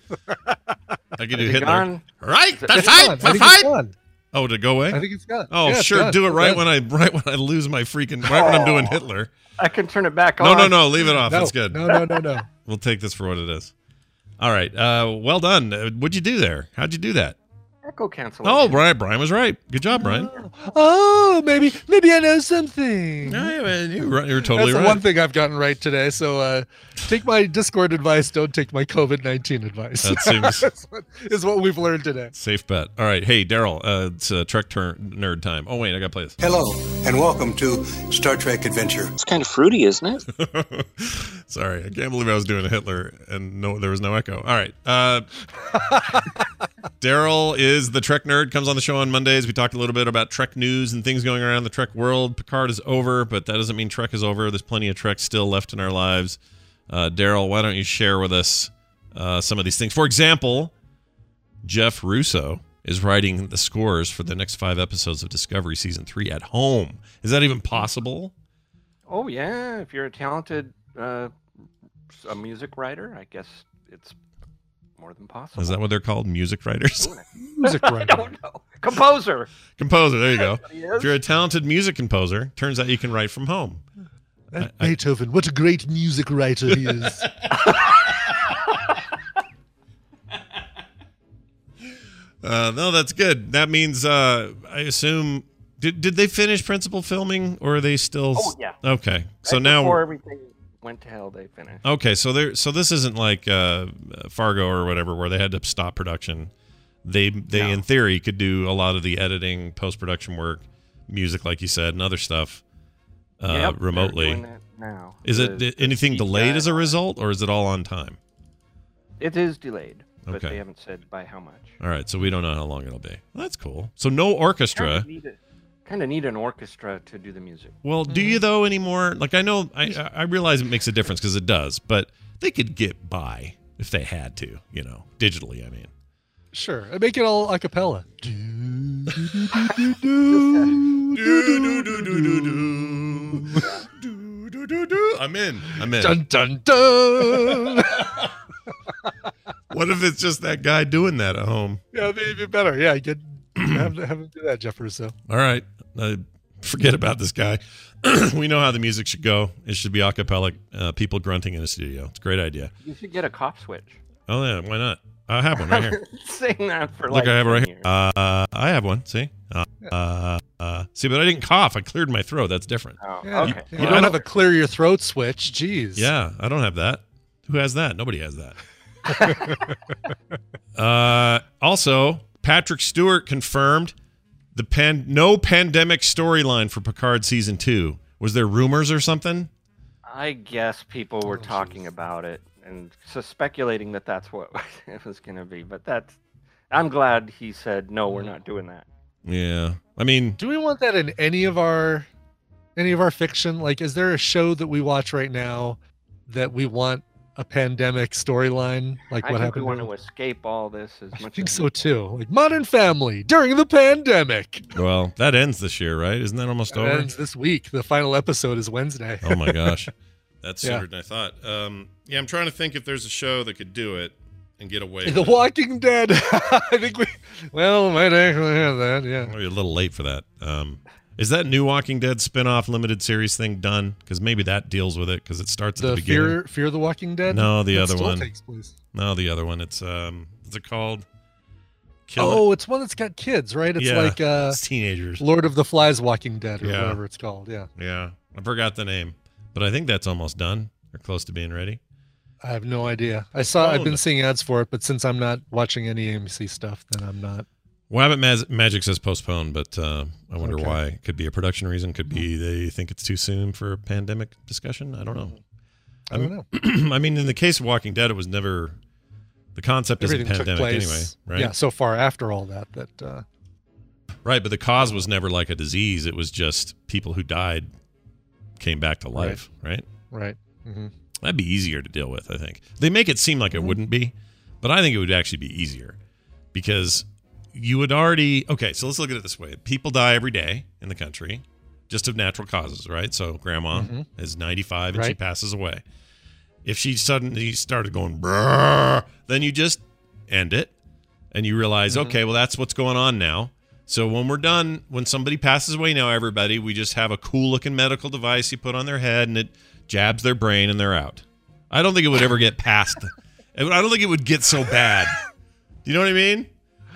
I can do is Hitler. gone? Right, that's It's fight, gone. the I think it's fight. gone. Oh, to go away? I think it's gone. Oh, Yeah, sure. done. Do it right when I right when I lose my freaking right when I'm doing Hitler. I can turn it back No, on. no, no. No. Leave it off. No, That's good. No, no, no, no. We'll take this for what it is. All right. Uh, well done. Uh, what'd you do there? How'd you do that? Echo cancellation. Oh, Brian. Brian was right. Good job, Brian. Oh, maybe, maybe I know something. Yeah, man, you were, you were totally That's the right. one thing I've gotten right today. So uh, take my Discord advice. Don't take my COVID nineteen advice. That seems- That's what- is what we've learned today. Safe bet. All right. Hey, Daryl. Uh, it's uh, Trek turn nerd time. Oh wait, I got to play this. Hello, and welcome to Star Trek Adventure. It's kind of fruity, isn't it? Sorry, I can't believe I was doing a Hitler and no, there was no echo. All right. Uh, Daryl is the Trek nerd. Comes on the show on Mondays. We talked a little bit about Trek news and things going around the Trek world. Picard is over, but that doesn't mean Trek is over. There's plenty of Trek still left in our lives. Uh, Daryl, why don't you share with us uh, some of these things? For example, Jeff Russo is writing the scores for the next five episodes of Discovery season three at home. Is that even possible? Oh yeah, if you're a talented uh, a music writer, I guess it's more than possible. Is that what they're called? Music writers? Music writer. I writer. don't know. Composer. composer. There you go. He is. If you're a talented music composer, turns out you can write from home. That Beethoven, what a great music writer he is. Uh, no, that's good. That means uh, I assume did did they finish principal filming or are they still? Oh, yeah. Okay, so Right now before everything went to hell, they finished. okay, so there so this isn't like uh, Fargo or whatever where they had to stop production. They they No. in theory could do a lot of the editing, post production work, music like you said, and other stuff uh, Yep, remotely. now. Is it The- anything delayed as a and all that. result, or is it all on time? It is delayed, but Okay. they haven't said by how much. All right, so we don't know how long it'll be. Well, that's cool. So no orchestra. Kind of need a, kind of need an orchestra to do the music. Well, do mm-hmm. you though anymore? Like I know I I I realize it makes a difference because it does, but they could get by if they had to, you know, digitally. I mean, Sure, and make it all a cappella. I'm in. I'm in. Dun dun dun. What if it's just that guy doing that at home? yeah, maybe better. Yeah, get have, to, have him do that, Jeff Russo. All right, uh, forget about this guy. we know how the music should go. It should be a cappella, uh, people grunting in a studio. It's a great idea. You should get a cop switch. Oh yeah, why not? I have one right here. Saying that for Look, like I have it right 10 here. Uh, I have one. See, uh, uh, uh, see, but I didn't cough. I cleared my throat. That's different. Oh, Yeah, okay. you, Yeah, I don't have a clear your throat switch. Jeez. Yeah, I don't have that. Who has that? Nobody has that. uh, also, Patrick Stewart confirmed the pan no pandemic storyline for Picard season two. Was there rumors or something? I guess people Oh, were talking about it and so speculating that that's what it was going to be. But that's. I'm glad he said no. We're not doing that. Yeah, I mean, Do we want that in any of our any of our fiction? Like, is there a show that we watch right now that we want a pandemic storyline? Like I what think we happened? want to- to escape all this as I much think as so too. Like Modern Family during the pandemic. well, that ends this year, right? Isn't that almost It over? ends this week. The final episode is Wednesday. Oh my gosh, that's Yeah. sooner than I thought. Um, yeah, I'm trying to think if there's a show that could do it and get away. The with it. Walking Dead. I think we well might actually have that. Yeah. Maybe a little late for that. Um, is that new Walking Dead spin-off limited series thing done? Because maybe that deals with it because it starts at the, The beginning. Fear Fear the Walking Dead. No, the That other one. takes place. No, the other one. It's um, what's it called? Kill oh, it's one that's got kids, right? It's Yeah, like uh, it's teenagers. Lord of the Flies Walking Dead or Yeah. whatever it's called. Yeah. Yeah, I forgot the name, but I think that's almost done or close to being ready. I have no idea. I saw. I've Oh, been no. seeing ads for it, but since I'm not watching any AMC stuff, then I'm not. Wabbit Mag- Magic says postponed, but uh, I wonder Okay. Hmm. why. Could be a production reason. Could be they think it's too soon for a pandemic discussion. I don't know. I don't know. I mean, in the case of Walking Dead, it was never the concept Everything took pandemic place. anyway, right? Yeah. So far after all that, that uh, Right, but the cause was never like a disease. It was just people who died came back to life, right? right. hmm That'd be easier to deal with, I think. They make it seem like it wouldn't be, but I think it would actually be easier because you would already Okay, so let's look at it this way. People die every day in the country just of natural causes, right? So grandma Mhm. is 95 and she passes away. If she suddenly started going then you just end it and you realize, Mm-hmm. okay, well that's what's going on now. So when we're done, when somebody passes away now, everybody, we just have a cool looking medical device you put on their head and it jabs their brain and they're out. I don't think it would ever get past. I don't think it would get so bad. Do you know what I mean?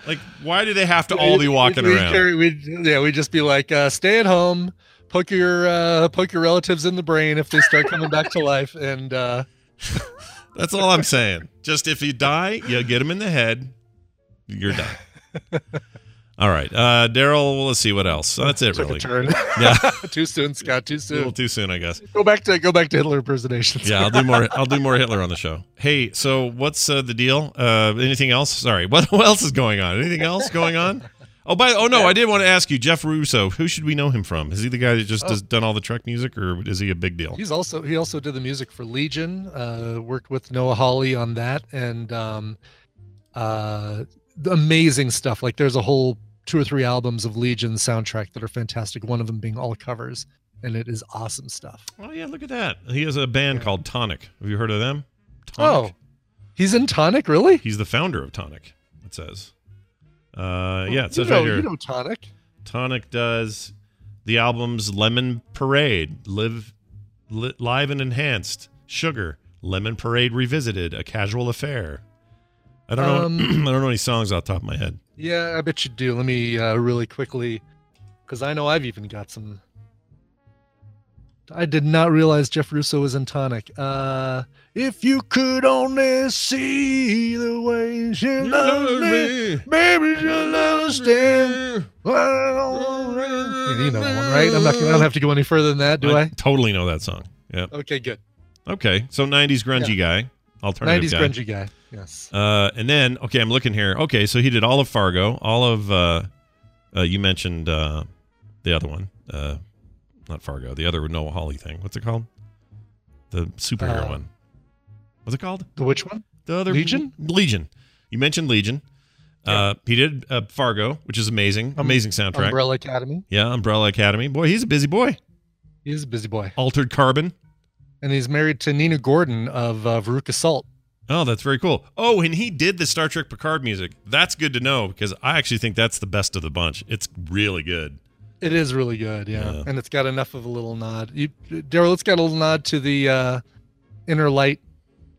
Like, why do they have to all be walking we'd, around? Carry, we'd, yeah, we'd just be like, uh, stay at home, poke your uh, poke your relatives in the brain if they start coming back to life, and uh, That's all I'm saying. Just if you die, you get them in the head, you're done. All right, uh, Daryl. Let's see what else. That's it, took really. a turn. Yeah, too soon, Scott. Too soon. a little too soon, I guess. Go back to go back to Hitler impersonations. Yeah, I'll do more. I'll do more Hitler on the show. Hey, so what's uh, the deal? Uh, anything else? Sorry, what, what else is going on? Anything else going on? Oh, by oh no, I did want to ask you, Jeff Russo. Who should we know him from? Is he the guy that just Oh. has done all the Trek music, or is he a big deal? He's also he also did the music for Legion. Uh, worked with Noah Hawley on that, and um, uh, amazing stuff. Like there's a whole two or three albums of Legion soundtrack that are fantastic. One of them being all covers, and it is awesome stuff. Oh yeah, look at that. He has a band called Tonic. Have you heard of them? Oh, he's in Tonic, really? He's the founder of Tonic. It says. Uh, yeah, it you says know, right here. you know Tonic. Tonic does the albums Lemon Parade, Live, li, Live and Enhanced, Sugar, Lemon Parade Revisited, A Casual Affair. I don't know. Um, I don't know any songs off the top of my head. Yeah, I bet you do. Let me uh, really quickly, because I know I've even got some. I did not realize Jeff Russo was in Tonic. Uh, if you could only see the way she loves me, maybe she'll understand. You know that one, right? I'm not. I don't have to go any further than that, do I? Totally know that song. Yeah. Okay, good. Okay. So 90s grungy guy, alternative 90s guy. grungy guy. Yes. Uh, and then, okay, I'm looking here. Okay, so he did all of Fargo, all of, uh, uh, you mentioned uh, the other one, uh, not Fargo, the other Noah Hawley thing. What's it called? The superhero Uh, one. What's it called? The which one? The other Legion? Legion. You mentioned Legion. Uh, he did uh, Fargo, which is amazing. Um, amazing soundtrack. Umbrella Academy. Yeah, Umbrella Academy. Boy, he's a busy boy. He's a busy boy, Altered Carbon. And he's married to Nina Gordon of uh, Veruca Salt. Oh, that's very cool. Oh, and he did the Star Trek Picard music. That's good to know because I actually think that's the best of the bunch. It's really good. It is really good, yeah. Yeah. And it's got enough of a little nod. You, Daryl, it's got a little nod to the uh, inner light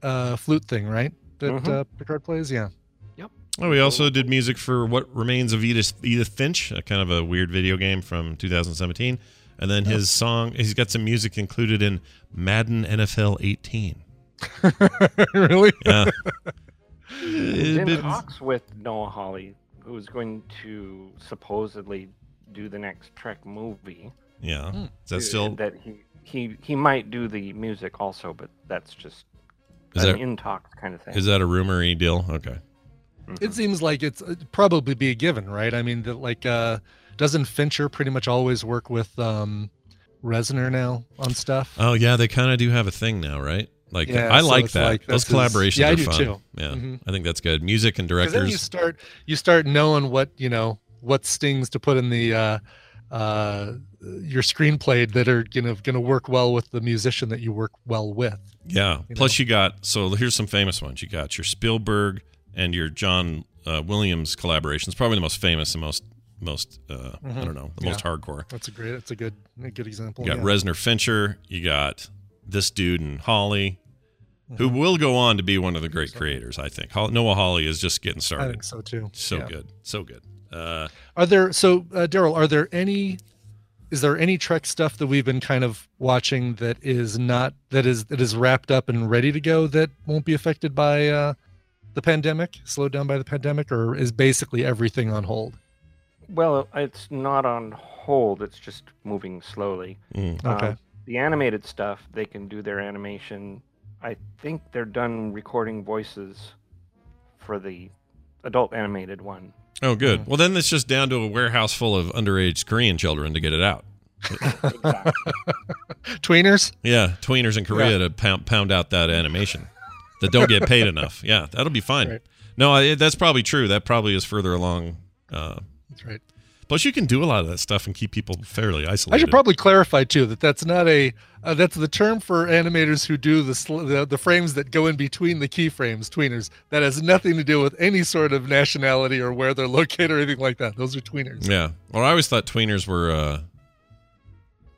uh, flute thing, right? That Mhm. uh, Picard plays, yeah. Yep. Oh, we also did music for What Remains of Edith, Edith Finch, a kind of a weird video game from 2017. And then his song, he's got some music included in Madden NFL 18. really? Yeah. He's in Bit- talks with Noah Hawley, who's going to supposedly do the next Trek movie. Yeah. Hmm. Is that still that he he he might do the music also, but that's just Is an that- in talks kind of thing. is that a rumory deal? Okay. It seems like it's probably be a given, right? I mean, that like, uh, doesn't Fincher pretty much always work with um, Reznor now on stuff? Oh yeah, they kind of do have a thing now, right? Like Yeah, I so like that. like Those this is- collaborations yeah, I are do fun. too. Yeah, Mhm. I think that's good. Music and 'Cause then you start you start knowing what you know what stings to put in the uh, uh, your screenplay that are you know going to work well with the musician that you work well with. Yeah. you Plus, you got so here's some famous ones. You got your Spielberg and your John uh, Williams collaborations. Probably the most famous and most most uh, I Mhm. don't know the Yeah. most hardcore. That's a great. That's a good. A good example. You got yeah. Reznor Fincher. You got this dude and Hawley, who Mm-hmm. will go on to be one of the great creators. I think Noah Hawley is just getting started. I think so too. So Yeah. good, so good. Uh, Are there so uh, Daryl? Are there any? Is there any Trek stuff that we've been kind of watching that is not that is that is wrapped up and ready to go that won't be affected by uh, the pandemic, slowed down by the pandemic, or is basically everything on hold? Well, it's not on hold. It's just moving slowly. Mm. Um, Okay. the animated stuff, they can do their animation. I think they're done recording voices for the adult animated one. oh, Mm. good. Well, then it's just down to a warehouse full of underage Korean children to get it out. Tweeners. Yeah, tweeners in Korea to pound, pound out that animation that don't get paid enough. Yeah, that'll be fine. Right. No, I, that's probably true. That probably is further along. Uh, That's right. plus, you can do a lot of that stuff and keep people fairly isolated. I should probably clarify too that that's not a uh, that's the term for animators who do the, sl- the the frames that go in between the keyframes, tweeners. That has nothing to do with any sort of nationality or where they're located or anything like that. Those are tweeners. Yeah. Well, I always thought tweeners were uh,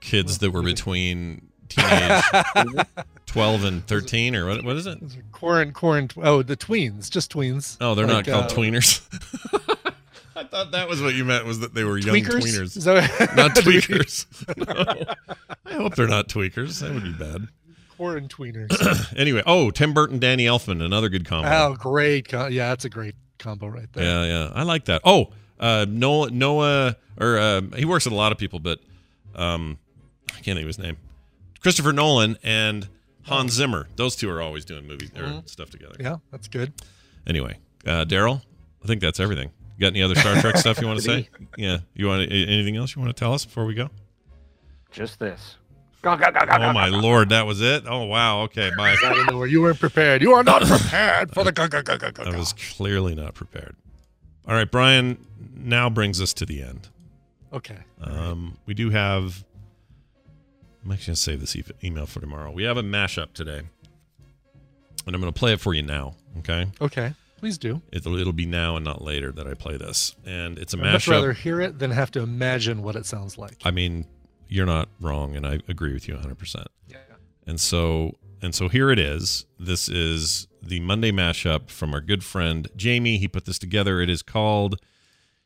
kids that were between teenage twelve and thirteen, or what? What is it? Quarant, quarant. Oh, the tweens, just tweens. Oh, they're Like, not called uh, tweeners. I thought that was what you meant was that they were young Tweakers? tweeners, not tweakers. No. I hope they're not tweakers. That would be bad. Quarant tweeners. anyway, oh, Tim Burton, Danny Elfman, another good combo. oh, great. Yeah, that's a great combo right there. Yeah, yeah, I like that. Oh, uh, Noah, Noah, or uh, he works with a lot of people, but um, I can't think of his name. Christopher Nolan and Hans Zimmer. Those two are always doing movies or Mhm. stuff together. Yeah, that's good. Anyway, uh, Daryl, I think that's everything. You got any other Star Trek stuff you want to say? Yeah, you want a- anything else you want to tell us before we go? Just this. Go, go, go, go, Oh go, my go, go. lord, that was it. Oh wow. Okay, bye. Out of nowhere. You weren't prepared. You are not prepared for the. Go, go, go, go, go, I was clearly not prepared. All right, Brian now brings us to the end. Okay. Um, we do have. I'm actually going to save this e- email for tomorrow. We have a mashup today, and I'm going to play it for you now. Okay. Okay. Please do. It'll, it'll be now and not later that I play this, and it's a I'd much mashup. rather hear it than have to imagine what it sounds like. I mean, you're not wrong, and I agree with you 100. percent Yeah. And so, and so here it is. This is the Monday mashup from our good friend Jamie. He put this together. It is called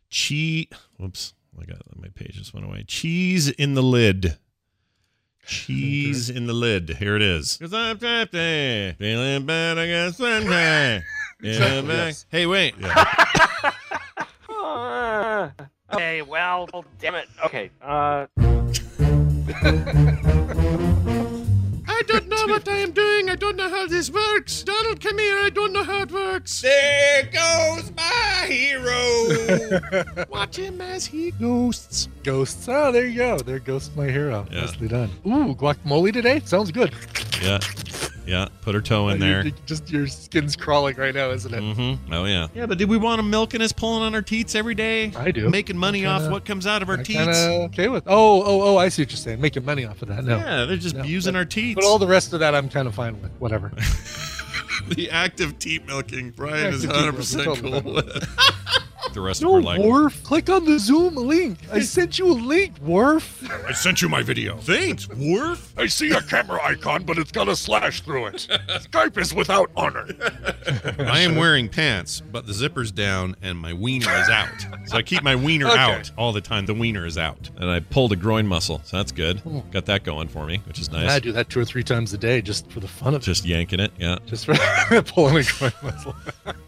Cheese. Whoops, I got my page just went away. Cheese in the lid. Cheese in the lid. Here it is. Cause I'm thirsty, feeling bad. I got sunshine. Feeling back. Yes. Hey, wait. Ah, okay, well, oh, damn it. Okay, uh, I don't know what I am doing. I don't know how this works. Donald, come here. I don't know how it works. There goes my hero. Watch him as he ghosts. Ghosts. Oh, there you go. There goes my hero. Yeah. Nicely done. Ooh, guacamole today? Sounds good. Yeah. Yeah. Put her toe in You- there. you- Just your skin's crawling right now, isn't it? Mm-hmm. Oh yeah. Yeah, but do we want him milking us, pulling on our teats every day? I do. Making money I'm off what comes out of our I'm teats. okay with. Oh, oh, oh! I see what you're saying. Making money off of that. No. Yeah, they're just No, using but- our teats. But all the rest of that, I'm kind of fine with. Whatever. the act of teat milking, Brian is 100 percent cool with. the rest no, of her like. Worf. Click on the Zoom link. I sent you a link, Worf. I sent you my video. Thanks, Worf. I see a camera icon, but it's got a slash through it. Skype is without honor. I am wearing pants, but the zipper's down and my wiener is out. So I keep my wiener Okay. out all the time. The wiener is out. And I pulled a groin muscle, so that's good. Oh. Got that going for me, which is nice. I do that two or three times a day just for the fun of it. Just yanking it, yeah. Just for pulling a groin muscle.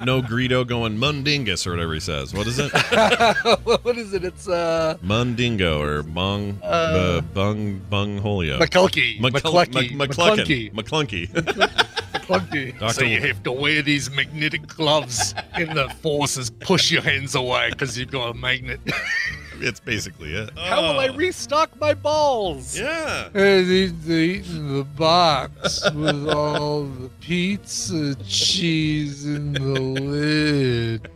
No Greedo going mundingus or whatever he says. What is it? what is it? It's uh Mundingo or bung Uh, uh, bung bungholio. McCulkey. McCul- McClucky. Mc- McClunky. McClunky. Doctor- So you have to wear these magnetic gloves in the forces. Push your hands away because you've got a magnet. it's basically it. How will I restock my balls? Yeah. They, they eating the box with all the pizza cheese in the lid.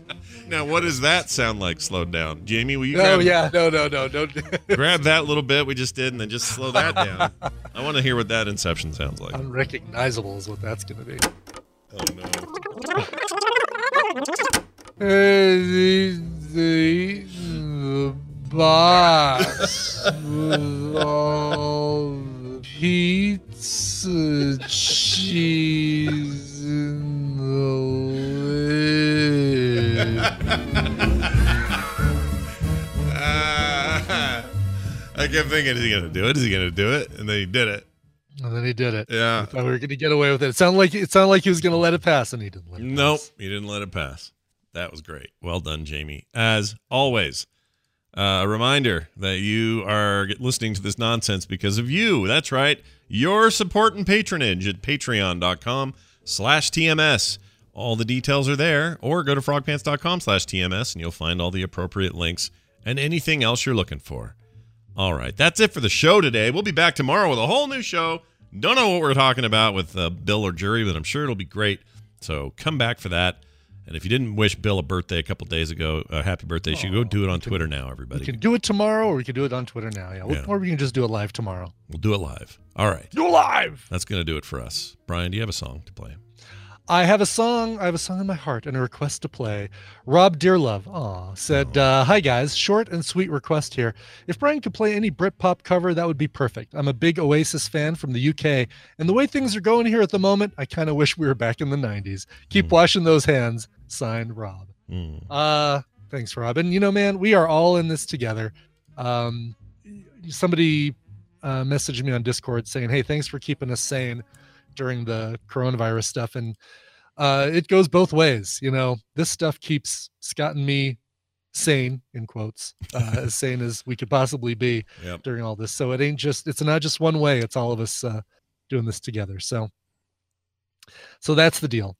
Now, what does that sound like? Slowed down, Jamie. Will you? Oh grab, yeah, no, no, no, don't. grab that little bit we just did, and then just slow that down. I want to hear what that Inception sounds like. Unrecognizable is what that's gonna be. Oh no. They, they the box with all the pizza cheese in the Ah, I kept thinking, is he gonna do it? Is he gonna do it? And then he did it. And then he did it. Yeah. I thought we were gonna get away with it. It sounded like it sounded like he was gonna let it pass, and he didn't let it Nope, he didn't let it pass. That was great. Well done, Jamie. As always, uh, a reminder that you are listening to this nonsense because of you. That's right. Your support and patronage at patreon.com slash TMS. All the details are there, or go to frogpants.com slash TMS and you'll find all the appropriate links and anything else you're looking for. All right, that's it for the show today. We'll be back tomorrow with a whole new show. Don't know what we're talking about with uh, Bill or Jury, but I'm sure it'll be great. So come back for that. And if you didn't wish Bill a birthday a couple days ago, uh, happy birthday, you should go do it on Twitter now, everybody. We can do it tomorrow, or we can do it on Twitter now. Yeah, Yeah. or we can just do it live tomorrow. We'll do it live. All right. Do live. That's going to do it for us. Brian, do you have a song to play? I have a song. I have a song in my heart and a request to play. Rob Dearlove, aw, said, uh, "Hi guys, short and sweet request here. If Brian could play any Britpop cover, that would be perfect. I'm a big Oasis fan from the UK, and the way things are going here at the moment, I kind of wish we were back in the '90s. Keep washing those hands." Signed, Rob. Hmm. Uh, thanks, Rob. And you know, man, we are all in this together. Um, somebody uh, messaged me on Discord saying, "Hey, thanks for keeping us sane during the coronavirus stuff." And uh, it goes both ways. You know, this stuff keeps Scott and me sane in quotes, uh, as sane as we could possibly be Yep. during all this. So it ain't just it's not just one way. It's all of us uh, doing this together. So. So that's the deal.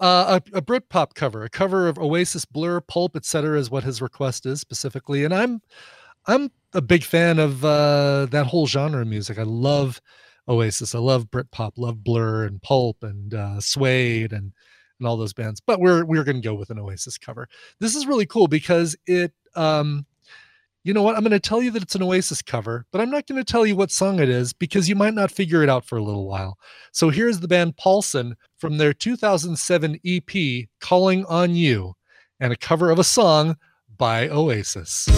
Uh, a, a Britpop cover, a cover of Oasis, Blur, Pulp, etc., is what his request is specifically. And I'm, I'm a big fan of uh, that whole genre of music. I love Oasis. I love Britpop. Love Blur and Pulp and uh, Suede and and all those bands. But we're we're going to go with an Oasis cover. This is really cool because it. Um, you know what? I'm going to tell you that it's an Oasis cover, but I'm not going to tell you what song it is because you might not figure it out for a little while. So here's the band Paulson from their 2007 EP, Calling on You, and a cover of a song by Oasis.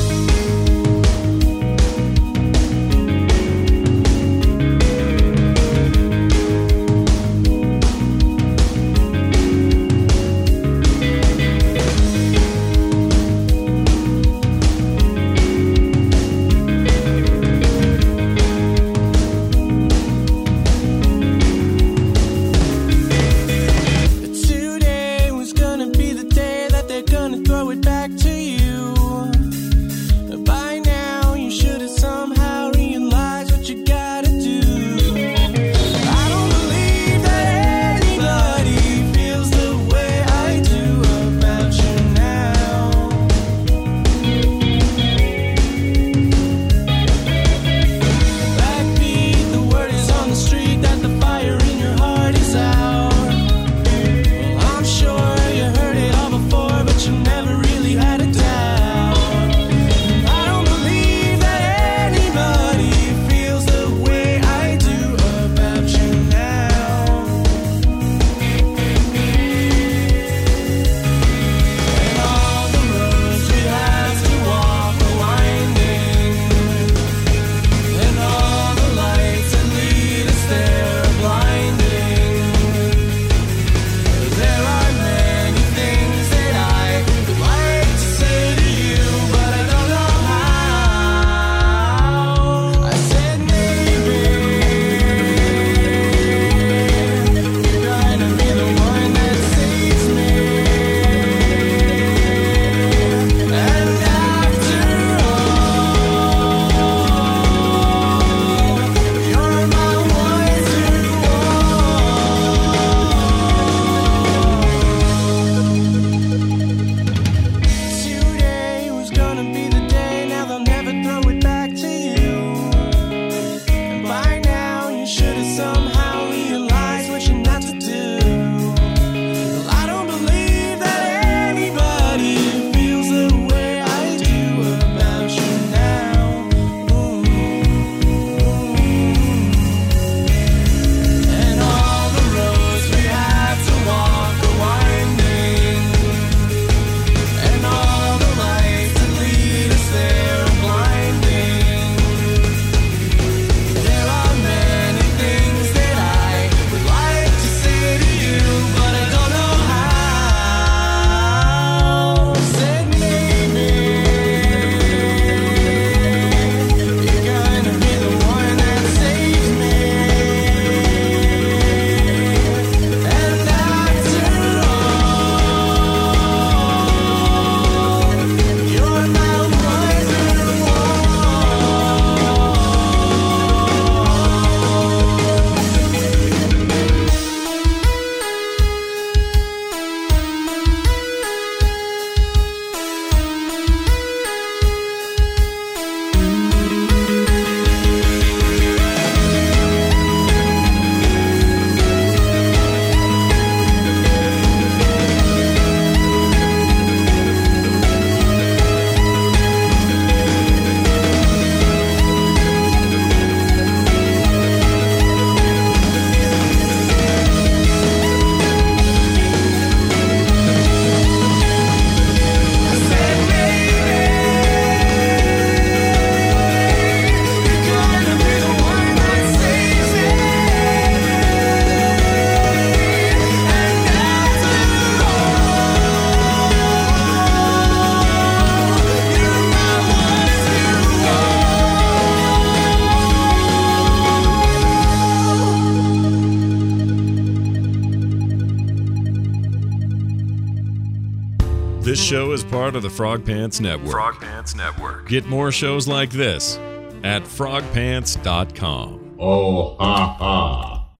Frog Pants Network. Frog Pants Network. Get more shows like this at frogpants.com. Oh, ha, ha.